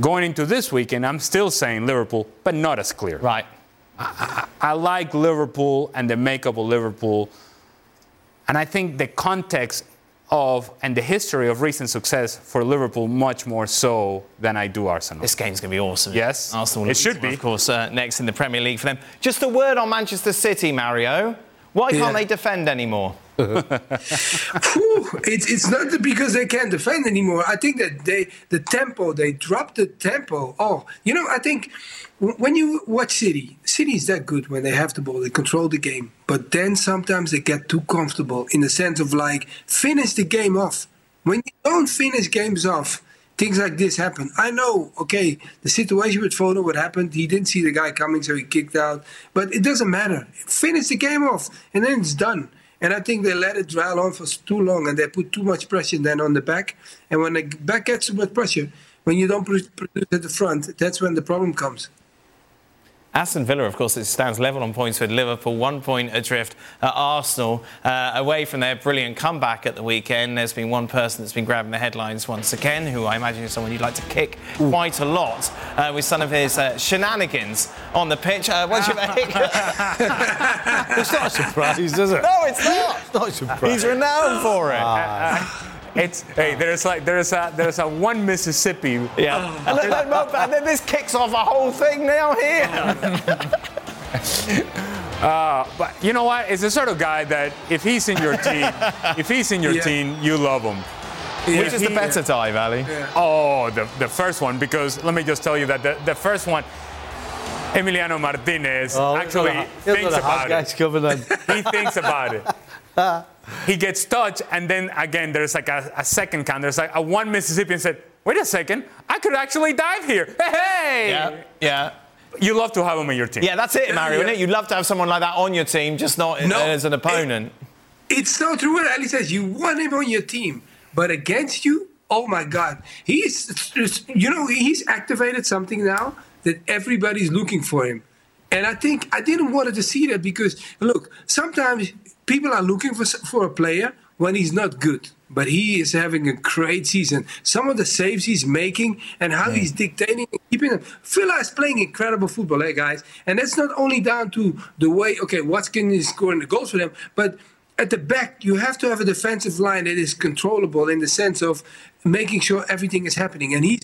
Going into this weekend, I'm still saying Liverpool, but not as clear. Right. I, I, I like Liverpool and the makeup of Liverpool. And I think the context of and the history of recent success for Liverpool much more so than I do Arsenal. This game's going to be awesome. Yes, Arsenal. It should be, of course, uh, next in the Premier League for them. Just a word on Manchester City, Mario. Why can't yeah. they defend anymore? [laughs] it's it's not because they can't defend anymore. I think that they the tempo they dropped the tempo. Oh, you know, I think when you watch City, City is that good when they have the ball, they control the game. But then sometimes they get too comfortable in the sense of like finish the game off. When you don't finish games off, things like this happen. I know, okay, the situation with Foden, what happened, he didn't see the guy coming, so he kicked out. But it doesn't matter. Finish the game off, and then it's done. And I think they let it dwell on for too long and they put too much pressure then on the back. And when the back gets too much pressure, when you don't produce at the front, that's when the problem comes. Aston Villa, of course, it stands level on points with Liverpool, one point adrift at Arsenal. Uh, away from their brilliant comeback at the weekend, there's been one person that's been grabbing the headlines once again, who I imagine is someone you'd like to kick Ooh. quite a lot, uh, with some of his uh, shenanigans on the pitch. Uh, what's your [laughs] make? it's not a surprise, is it? No, it's not. It's not a surprise. He's renowned for it. Ah. It's hey, there's like there's a there's a one Mississippi. Yeah, and, then, and then this kicks off a whole thing now here. [laughs] Uh, but you know what? It's the sort of guy that if he's in your team, [laughs] if he's in your yeah. team, you love him. Yeah. Which is the better tie, Valley? Yeah. Oh, the, the first one, because let me just tell you that the, the first one, Emiliano Martinez oh, actually thinks about it. he thinks about it. [laughs] he gets touched, and then again, there's like a, a second count. There's like a one Mississippian said, "Wait a second, I could actually dive here." Hey, yeah, yeah. You love to have him on your team. Yeah, that's it, Mario. Yeah. Isn't it? You'd love to have someone like that on your team, just not no, as an opponent. It, it's so true what Ali says. You want him on your team, but against you, oh my God, he's you know he's activated something now that everybody's looking for him. And I think I didn't want to see that because look, sometimes people are looking for for a player when he's not good. but he is having a great season. Some of the saves he's making and how he's dictating and keeping them. Villa is playing incredible football, eh, guys? And that's not only down to the way, okay, Watkins is scoring the goals for them, but at the back, you have to have a defensive line that is controllable in the sense of making sure everything is happening. And he's,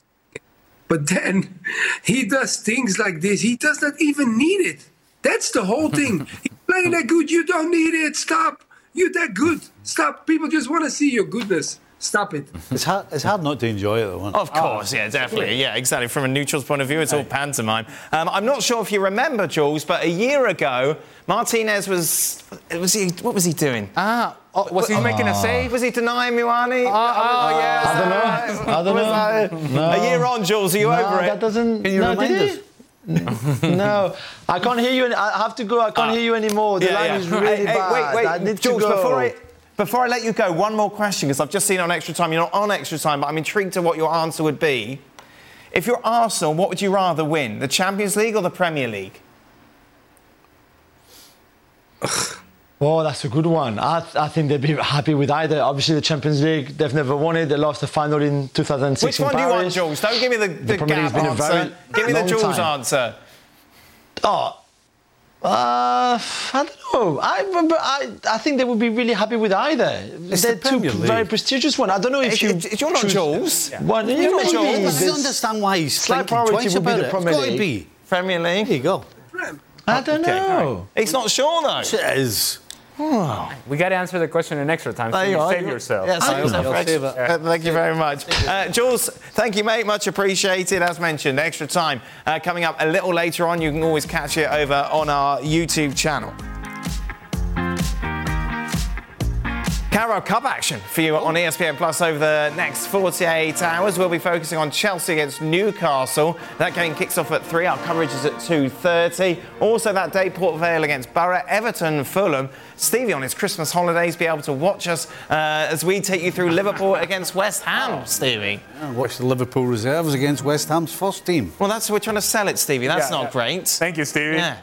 but then [laughs] he does things like this. He does not even need it. That's the whole thing. [laughs] He's playing that good. You don't need it. Stop. You're that good. Stop. People just want to see your goodness. Stop it. It's hard, it's hard not to enjoy it, though. Of course, yeah, definitely. Yeah, exactly. From a neutral's point of view, it's all pantomime. Um, I'm not sure if you remember, Jules, but a year ago, Martinez was. Was he? What was he doing? Ah, oh, was he making a save? Was he denying Muani? oh, yeah. I don't know. I don't know. that- A year on, Jules, are you No, over it? that doesn't. Can you no, remind did us? It? no, I can't hear you. any- I have to go. I can't ah. hear you anymore. The Yeah, line yeah. is really Hey, hey. Wait, wait, I need Jules, to go. before I before I let you go, one more question because I've just seen on extra time. You're not on extra time, but I'm intrigued to what your answer would be. If you're Arsenal, what would you rather win, the Champions League or the Premier League? [sighs] [laughs] Oh, that's a good one. I, I think they'd be happy with either. Obviously, the Champions League, they've never won it. They lost the final in 2006 Which in one do you want, Jules? Don't give me the, the, Premier League's gap been a answer. very Give me the Jules time. answer. Oh, uh, I don't know. I, but I, I think they would be really happy with either. It's They're the two League. very prestigious one. I don't know if If, you. if you're not choose- Jules, One, You're yeah, not. Jules. I don't understand why he's Slight thinking priority twice would be about the it. It's Premier got to League. be. Premier League. There you go. I don't Okay, know. right. He's not sure though. It is. We got to answer the question in extra time, so you, you save yourself. Yes, I also I'll save it. Uh, Thank you very much. Uh, Jules, thank you, mate. Much appreciated. As mentioned, extra time uh, coming up a little later on. You can always catch it over on our YouTube channel. Carabao Cup action for you on ESPN Plus over the next 48 hours. We'll be focusing on Chelsea against Newcastle. That game kicks off at 3. Our coverage is at 2.30. Also that day, Port Vale against Boro, Everton, Fulham. Stevie on his Christmas holidays be able to watch us uh, as we take you through Liverpool against West Ham, Stevie. I watched the Liverpool reserves against West Ham's first team. Well, that's we're trying to sell it, Stevie. That's Yeah, not yeah. great. Thank you, Stevie. Yeah.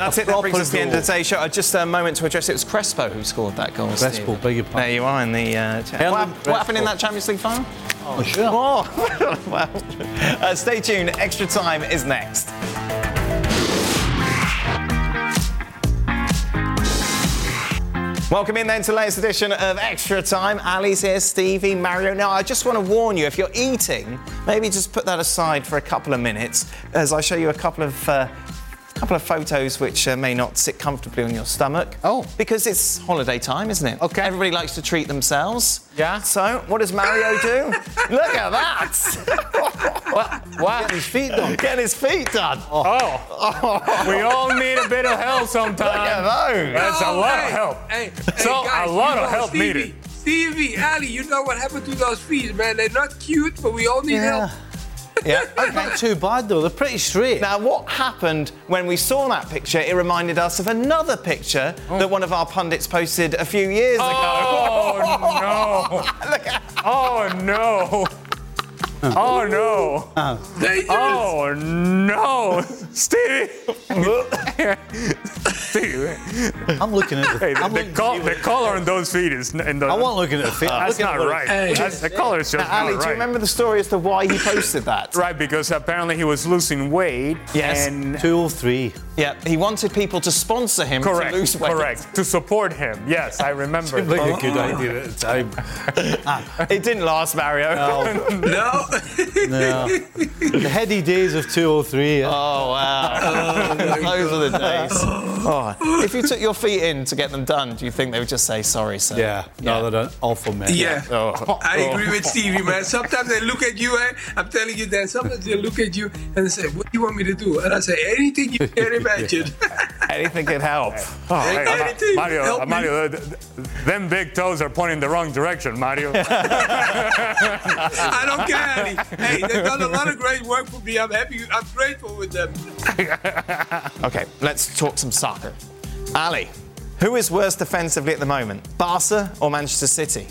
That's it. That brings us to the end of today's show. Uh, Just a moment to address it. It was Crespo who scored that goal. Crespo, beg your pardon. There you are in the. Uh, cha- what, what happened in that Champions League final? Oh, sure. Oh, [laughs] well. Uh, stay tuned. Extra time is next. Welcome in then to the latest edition of Extra Time. Ali's here, Stevie, Mario. Now, I just want to warn you if you're eating, maybe just put that aside for a couple of minutes as I show you a couple of. Uh, couple of photos which uh, may not sit comfortably on your stomach. Oh. Because it's holiday time, isn't it? Okay. Everybody likes to treat themselves. Yeah. So, what does Mario do? [laughs] Look at that! [laughs] What? What? His feet done. Getting his feet done. Oh, we all need a bit of help sometimes. Look at those. That's a Oh, lot hey, of help. Hey, So, hey, guys, a lot you of know, help Stevie, needed. Stevie, Ali, you know what happened to those feet, man? They're not cute, but we all need help. Yeah. Not too bad, though. They're pretty straight. Now, what happened when we saw that picture? It reminded us of another picture oh. that one of our pundits posted a few years ago. Oh no! [laughs] Oh no! [laughs] Oh no! Uh-huh. Dangerous. Oh no! Stevie. Stevie. I'm looking at the. Hey, the, I'm the, looking- col- the color on those feet is. n- And the, I wasn't looking at the feet. I'm That's looking at not what it- right. Hey. That's, the color is just Now, Ali, not do you right. remember the story as to why he posted that? Right, because apparently he was losing weight. Yes. And 203. Yeah, he wanted people to sponsor him correct. to lose weight. Correct. To support him. Yes, I remember. [laughs] Like a good oh. idea at the time. [laughs] Ah, it didn't last, Mario. No. No. [laughs] the heady days of 203. yeah. Oh wow! Those are the days. Oh. If you took your feet in to get them done, do you think they would just say sorry, sir? yeah. No, they're an awful man. Yeah. Oh. I agree with Stevie, man. Sometimes they look at you, eh? I'm telling you that. Sometimes they look at you and they say, What do you want me to do? And I say, Anything you can [laughs] imagine. Anything could help. [laughs] Oh, hey, Ma- Anything, Mario, help me. Mario, th- th- them big toes are pointing the wrong direction, Mario. I don't care, Ali. [laughs] Hey, they've done a lot of great work for me. I'm happy. I'm grateful with them. [laughs] Okay, let's talk some soccer. Ali, who is worse defensively at the moment, Barca or Manchester City?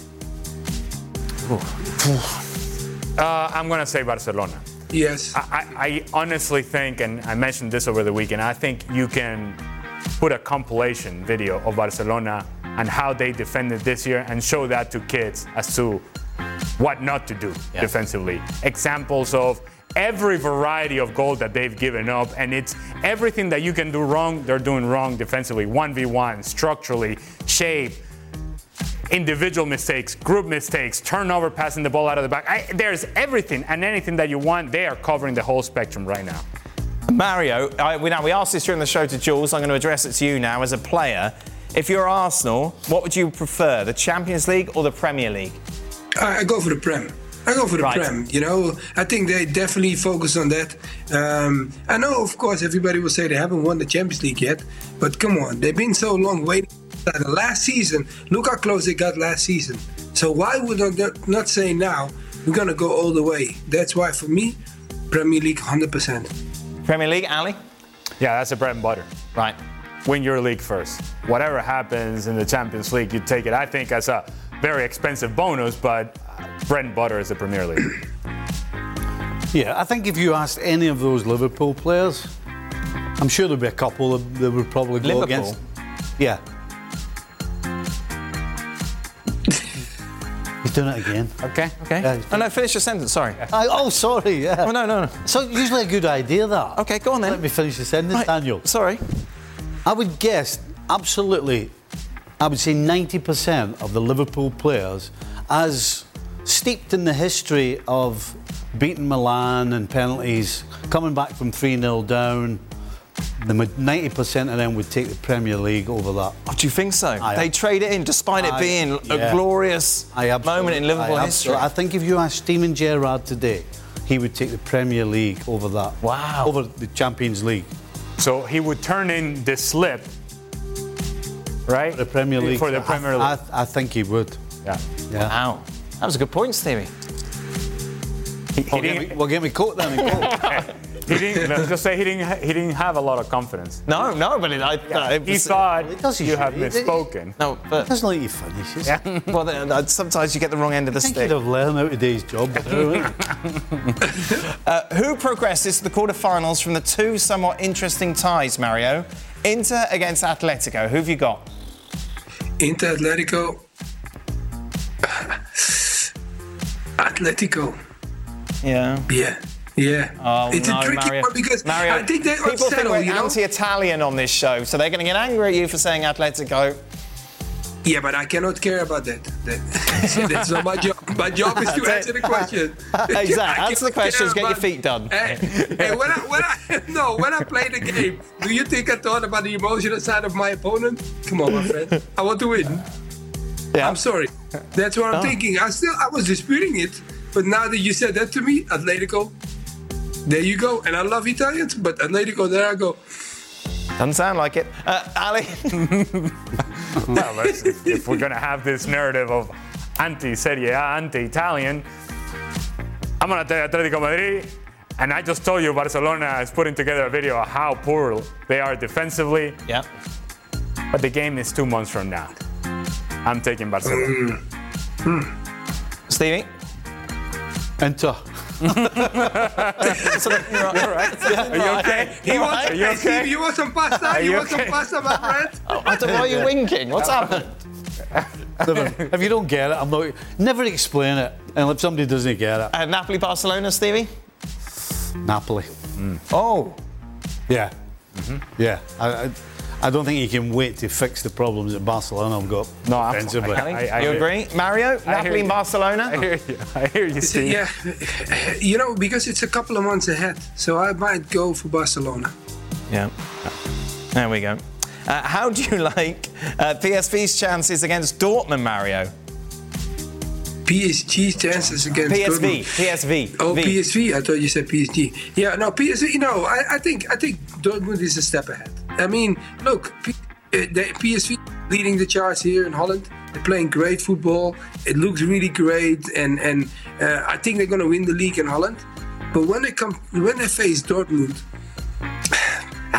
Uh, I'm going to say Barcelona. Yes. I, I I honestly think, and I mentioned this over the weekend, I think you can put a compilation video of Barcelona and how they defended this year and show that to kids as to what not to do defensively. Examples of every variety of goal that they've given up, and it's everything that you can do wrong, they're doing wrong defensively. 1v1, structurally, shape, individual mistakes, group mistakes, turnover, passing the ball out of the back. I, there's everything and anything that you want. They are covering the whole spectrum right now. Mario, I, we, now we asked this during the show to Jules. I'm going to address it to you now as a player. If you're Arsenal, what would you prefer, the Champions League or the Premier League? I I go for the Prem. I go for the Right. Prem. You know, I think they definitely focus on that. Um, I know, of course, everybody will say they haven't won the Champions League yet, but come on, they've been so long waiting. The last season, look how close they got last season. So why would I not- not say now we're gonna go all the way? That's why for me, Premier League, hundred percent. Premier League, Ali? Yeah, that's a bread and butter. Right. Win your league first. Whatever happens in the Champions League, you take it. I think as a very expensive bonus, but bread and butter is the Premier League. [clears throat] Yeah, I think if you asked any of those Liverpool players, I'm sure there'd be a couple that, that would probably go Liverpool? against. Yeah. [laughs] He's doing it again. Okay, okay. Yeah. oh, no, finish your sentence, sorry. [laughs] I, oh, sorry. Yeah. Oh, no, no, no. So usually a good idea that. Okay, go on then. Let me finish the sentence, Right. Daniel. Sorry. I would guess absolutely, I would say 90% of the Liverpool players, as steeped in the history of beating Milan and penalties, coming back from 3 0 down, the 90% of them would take the Premier League over that. Oh, do you think so? I- they trade it in despite it I- being yeah. a glorious I moment in Liverpool I history. I think if you ask Steven Gerrard today, he would take the Premier League over that. Wow. Over the Champions League. So he would turn in the slip, right? The Premier League. For the I- Premier League. I, I think he would. yeah. Yeah. Wow. That was a good point, Stevie. He, he Well, get didn't, me, well, get me coat then. [laughs] he didn't, let's just say he didn't, he didn't have a lot of confidence. No, no, but it, I, uh, it He was- thought does he you should. have He- he- misspoken. No, but Doesn't let you finish. is it? Yeah. [laughs] well, then, uh, sometimes you get the wrong end of the I think stick. he'd have learned out of day's job. but anyway. [laughs] Uh, who progresses to the quarterfinals from the two somewhat interesting ties, Mario? Inter against Atletico. Who have you got? Inter Atletico. [laughs] Atletico. Yeah. Yeah. Yeah. Oh, it's no, a tricky Mario. one because Mario, I think they people think we're you know? anti-Italian on this show, so they're going to get angry at you for saying Atletico. Yeah, but I cannot care about that. that [laughs] that's not my [laughs] job. My job is to answer the question. Exactly. Answer the questions, care get your feet done. Hey, hey, when I, when I, [laughs] no, when I play the game, do you think I thought about the emotional side of my opponent? Come on, my friend. I want to win. Yeah. I'm sorry. That's what I'm Oh. thinking. I still, I was disputing it, but now that you said that to me, Atletico, there you go. And I love Italians, but Atletico, there I go. Doesn't sound like it. Uh, Ali? [laughs] well, if, if we're going to have this narrative of anti-Serie A, anti-Italian, I'm on Atletico Madrid, and I just told you Barcelona is putting together a video of how poor they are defensively, yeah. but the game is two months from now. I'm taking Barcelona. Mm. Mm. Stevie? Inter. [laughs] You're [laughs] all right. Are you okay? He wants, Are you hey, Steve, you want some pasta? Are you, you want some pasta, my friend? I don't know why you're winking. What's [laughs] happened? Never- [laughs] if you don't get it, I'm not. Never explain it. And if somebody doesn't get it, Uh, Napoli, Barcelona, Stevie? Napoli. Oh. Yeah. Yeah. I, I, I don't think you can wait to fix the problems that Barcelona have got. No, I'm- defensively. I- I you hear- agree? Mario, I Napoli, and. Barcelona? I hear you. I hear you, Steve. Yeah, you know, because it's a couple of months ahead, so I might go for Barcelona. Yeah. There we go. Uh, how do you [laughs] like uh, PSV's chances against Dortmund, Mario? PSG's chances against PSV, Dortmund. PSV. Oh, V. PSV. I thought you said PSG. Yeah, no, PSV. No, I, I think I think Dortmund is a step ahead. I mean, look, P, uh, the PSV leading the charge here in Holland. They're playing great football. It looks really great, and and uh, I think they're going to win the league in Holland. But when they come, when they face Dortmund,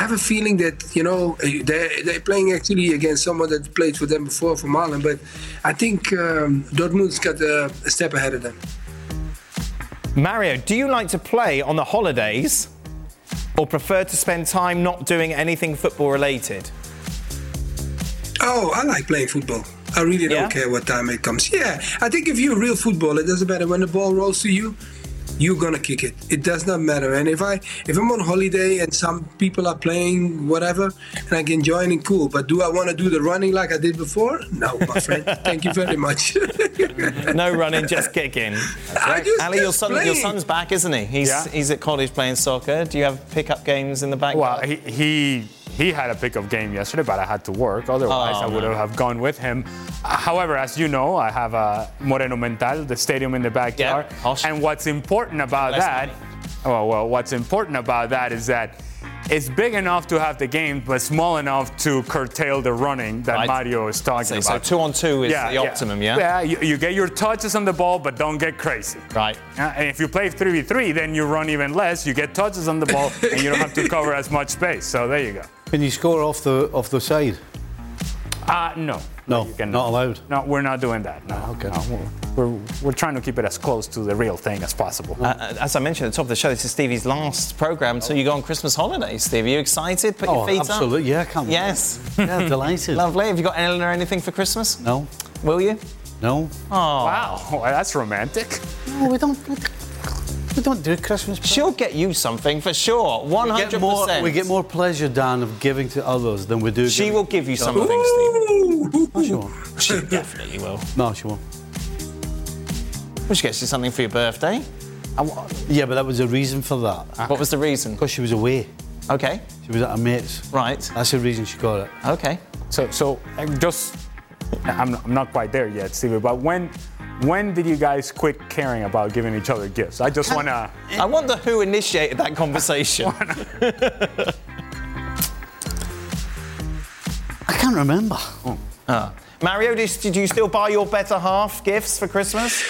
have a feeling that you know they're, they're playing actually against someone that played for them before for Holland, but I think um, Dortmund's got a, a step ahead of them. Mario, do you like to play on the holidays or prefer to spend time not doing anything football related? Oh, I like playing football. I really don't care what time it comes. Yeah, I think if you're a real footballer, it doesn't matter when the ball rolls to you. You're gonna kick it. It does not matter. And if I if I'm on holiday and some people are playing whatever and I can join in, cool. But do I want to do the running like I did before? No, my friend. [laughs] Thank you very much. [laughs] No running, just kicking. [laughs] I just, Ali, your, just son, your son's back, isn't he? He's, Yeah. he's at college playing soccer. Do you have pickup games in the back? Well, he, he he had a pickup game yesterday, but I had to work. Otherwise, Oh, I would man. have gone with him. However, as you know, I have a Moreno Mental, the stadium in the backyard. Posh. And what's important about Less that, well, well, what's important about that is that it's big enough to have the game, but small enough to curtail the running that Right. Mario is talking So, so two on two is the optimum, yeah? Yeah, you, you get your touches on the ball, but don't get crazy. Right. Uh, and if you play 3v3, then you run even less. You get touches on the ball, and you don't have to [laughs] cover as much space. So there you go. Can you score off the off the side? Uh, no. No, you cannot. not allowed. No, we're not doing that. No, okay. no, we're, we're, we're trying to keep it as close to the real thing as possible. Uh, as I mentioned at the top of the show, this is Stevie's last programme until you go on Christmas holiday, Steve, are you excited? Put Oh, your feet absolutely. Yeah, I can't. wait. Yes. Yeah, delighted. [laughs] Lovely. Have you got Eleanor anything for Christmas? No, Will you? no, Oh. wow, well, that's romantic. no. We don't. We don't do Christmas. presents. She'll get you something for sure. We 100%. get more. We get more pleasure, Dan, of giving to others than we do. She giving will give you each other. something, Steve. No, she won't. She definitely will. No, she won't. Well, she gets you something for your birthday. Yeah, but that was a reason for that. What was the reason? Because she was away. Okay. She was at her mate's. Right. That's the reason she got it. Okay. So, so uh, just, I'm, I'm not quite there yet, Stevie, but when, when did you guys quit caring about giving each other gifts? I just want to. I wonder who initiated that conversation. [laughs] I can't remember. Ah. Mario, did, did you still buy your better half gifts for Christmas?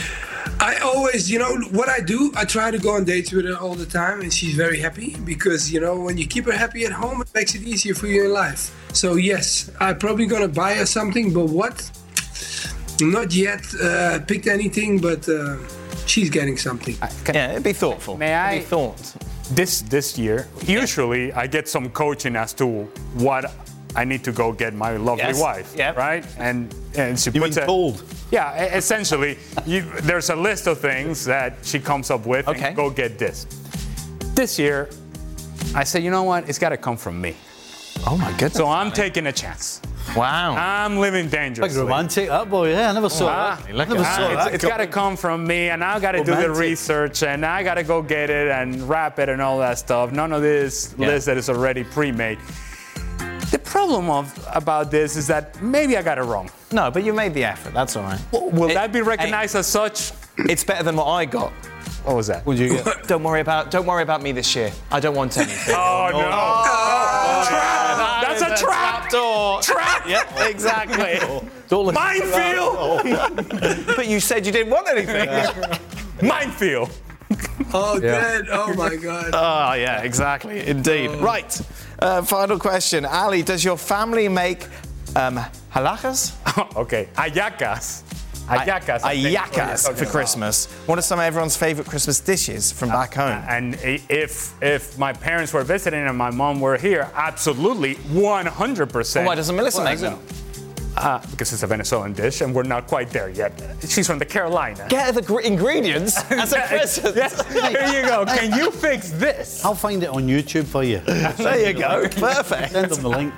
I always, you know, what I do, I try to go on dates with her all the time, and she's very happy because, you know, when you keep her happy at home, it makes it easier for you in life. So, yes, I'm probably gonna buy her something, but what? Not yet uh, picked anything, but uh, she's getting something. yeah, it'd be thoughtful. May I- It'd be thought. this this year, usually I get some coaching as to what I need to go get my lovely Yes. wife, Yep. right? And and she You mean puts a, told? Yeah, essentially, you, there's a list of things that she comes up with. Okay. And go get this. This year, I said, you know what? It's got to come from me. Oh my goodness. So I'm taking a chance. Wow. I'm living Big Like romantic, that boy. Yeah, I never saw Ah, that. look never saw that. that. it's it's got to come from me, and I got to do the research, and I got to go get it and wrap it and all that stuff. None of this Yeah. list that is already pre-made. The problem of about this is that maybe I got it wrong. no, but you made the effort. That's all right. Will It- that be recognized as such? It's better than what I got. What was that? What did you get? Don't worry about. Don't worry about me this year. I don't want anything. [laughs] Oh no! That That's is a trap! door. Trap! Yep, [laughs] exactly. Don't listen. Minefield! [laughs] but you said you didn't want anything. Minefield! [laughs] Oh, Yeah. Dad. Oh, my God. Oh, yeah, exactly. Indeed. Right. Uh, final question. Ali, does your family make um, halakas? okay, hallacas. Hallacas. I think, what you're Hallacas talking for about. Christmas. What are some of everyone's favourite Christmas dishes from back home? And if if my parents were visiting and my mom were here, absolutely, 100%. Why doesn't Melissa make them? Uh, because it's a Venezuelan dish and we're not quite there yet. She's from the Carolina. Get the gr- ingredients [laughs] as a present. Yes, there you go. Can you fix this? I'll find it on YouTube for you. [laughs] There you go. Perfect. Send them the link.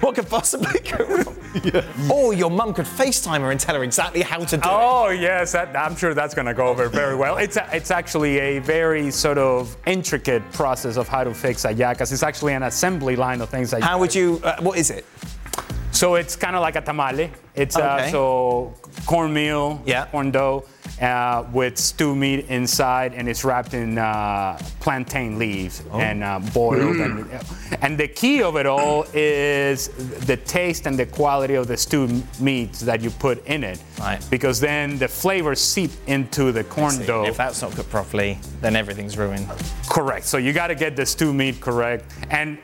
What could possibly [laughs] go wrong? Or your mum could FaceTime her and tell her exactly how to do it. Oh yes, that, I'm sure that's going to go over very well. It's a, it's actually a very sort of intricate process of how to fix hallacas. It's actually an assembly line of things. That How would you? Uh, what is it? So it's kind of like a tamale. It's Okay. uh, so cornmeal, Yeah. corn dough, uh, with stew meat inside, and it's wrapped in uh, plantain leaves Oh. and uh, boiled. And, and the key of it all is the taste and the quality of the stew meats that you put in it. Right. Because then the flavors seep into the corn dough. If that's not cooked properly, then everything's ruined. Correct. So you got to get the stew meat correct. And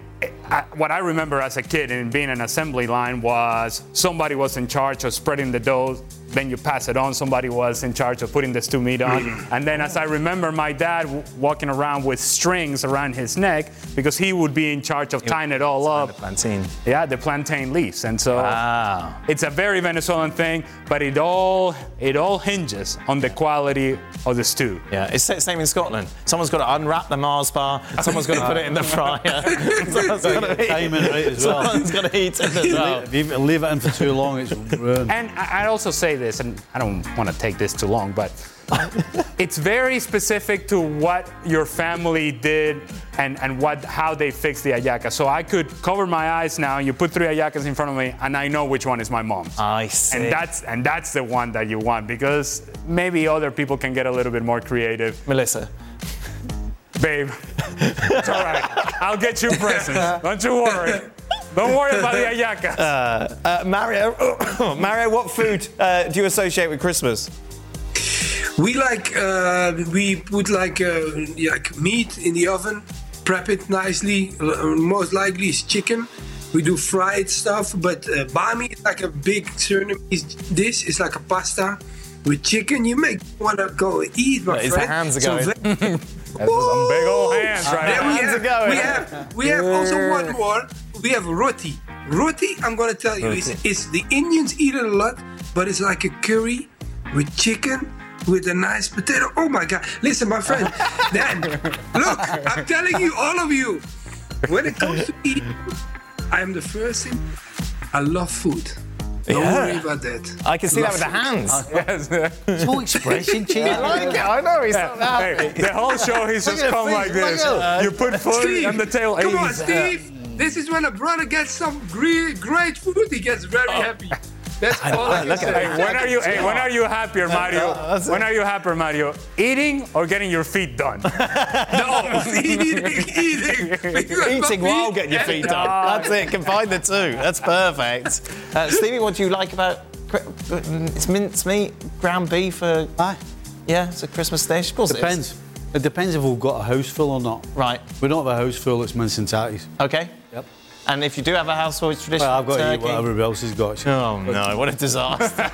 I, what I remember as a kid and being an assembly line was somebody was in charge of spreading the dough. Then you pass it on. Somebody was in charge of putting the stew meat on. And then, as I remember, my dad w- walking around with strings around his neck because he would be in charge of tying it all up. The plantain. Yeah, the plantain leaves. And so Wow. it's a very Venezuelan thing, but it all it all hinges on the quality of the stew. Yeah, it's the same in Scotland. Someone's got to unwrap the Mars bar. Someone's got to put it in the fryer. [laughs] someone's got to Timing right as well. Someone's got to eat it as well. If you leave it in for too long, it's ruined. And I- I'd also say this, and I don't want to take this too long, but [laughs] it's very specific to what your family did and, and what how they fixed the hallaca. So I could cover my eyes now, and you put three hallacas in front of me, and I know which one is my mom's. I see. and that's and that's the one that you want because maybe other people can get a little bit more creative. Melissa. Babe, it's all right. I'll get you presents. [laughs] Don't you worry. Don't worry about the hallaca. [laughs] Uh, Mario, [coughs] Mario, what food uh, do you associate with Christmas? We like uh, we put like uh, like meat in the oven, prep it nicely. Most likely it's chicken. We do fried stuff, but uh, bami is like a big Surinamese dish. It's like a pasta with chicken. You make wanna go eat, my His friend. hands are going. ve- Those are some big old hands right then we Hands are have, going. we have we have also one more. We have roti. Roti, I'm gonna tell you, is it's the Indians eat it a lot, but it's like a curry with chicken with a nice potato. Oh my god! Listen, my friend, [laughs] Dan, look, I'm telling you, all of you, when it comes to eating, I am the first thing. I love food. Don't Yeah. worry about that. I can see that Love with the food. hands. [laughs] Yes. No expression [laughs] change. I like it. I know. He's not Hey, the whole show he's just come like this. look at you put food Steve, on the table. come on, uh, Steve. This is when a brother gets some great, great food. He gets very happy. That's all I can look say. Hey, when are you? Hey, when are you happier, Mario? that's When are you happier, Mario? Eating or getting your feet done? [laughs] [laughs] No, eating, eating. [laughs] Eating my while feet- getting your feet done. That's it. Combine the two. That's perfect. Uh, Stevie, what do you like about? cri- It's mince meat, ground beef. Uh, Aye, yeah, it's a Christmas dish. Of course it is. depends. It depends if we've got a house full or not. Right. We don't have a house full, it's mince and tatties. Okay. Yep. And if you do have a household tradition, Well, I've got to eat turkey. what everybody else has got. Oh no! What a disaster!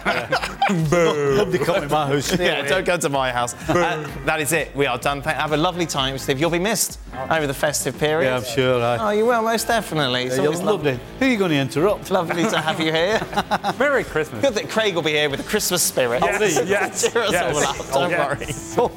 [laughs] Nobody come to my house. yeah, don't go to my house. Uh, that is it. We are done. Thank- Have a lovely time, Steve. You'll be missed over the festive period. Yeah, I'm sure. Aye. Oh, you will most definitely. It's Yeah, always you're lovely. Who are you going to interrupt? lovely to have you here. [laughs] Merry Christmas. Good that Craig will be here with the Christmas spirit. Yes, yes, [laughs] Cheer us yes. all up. Don't Yes. worry.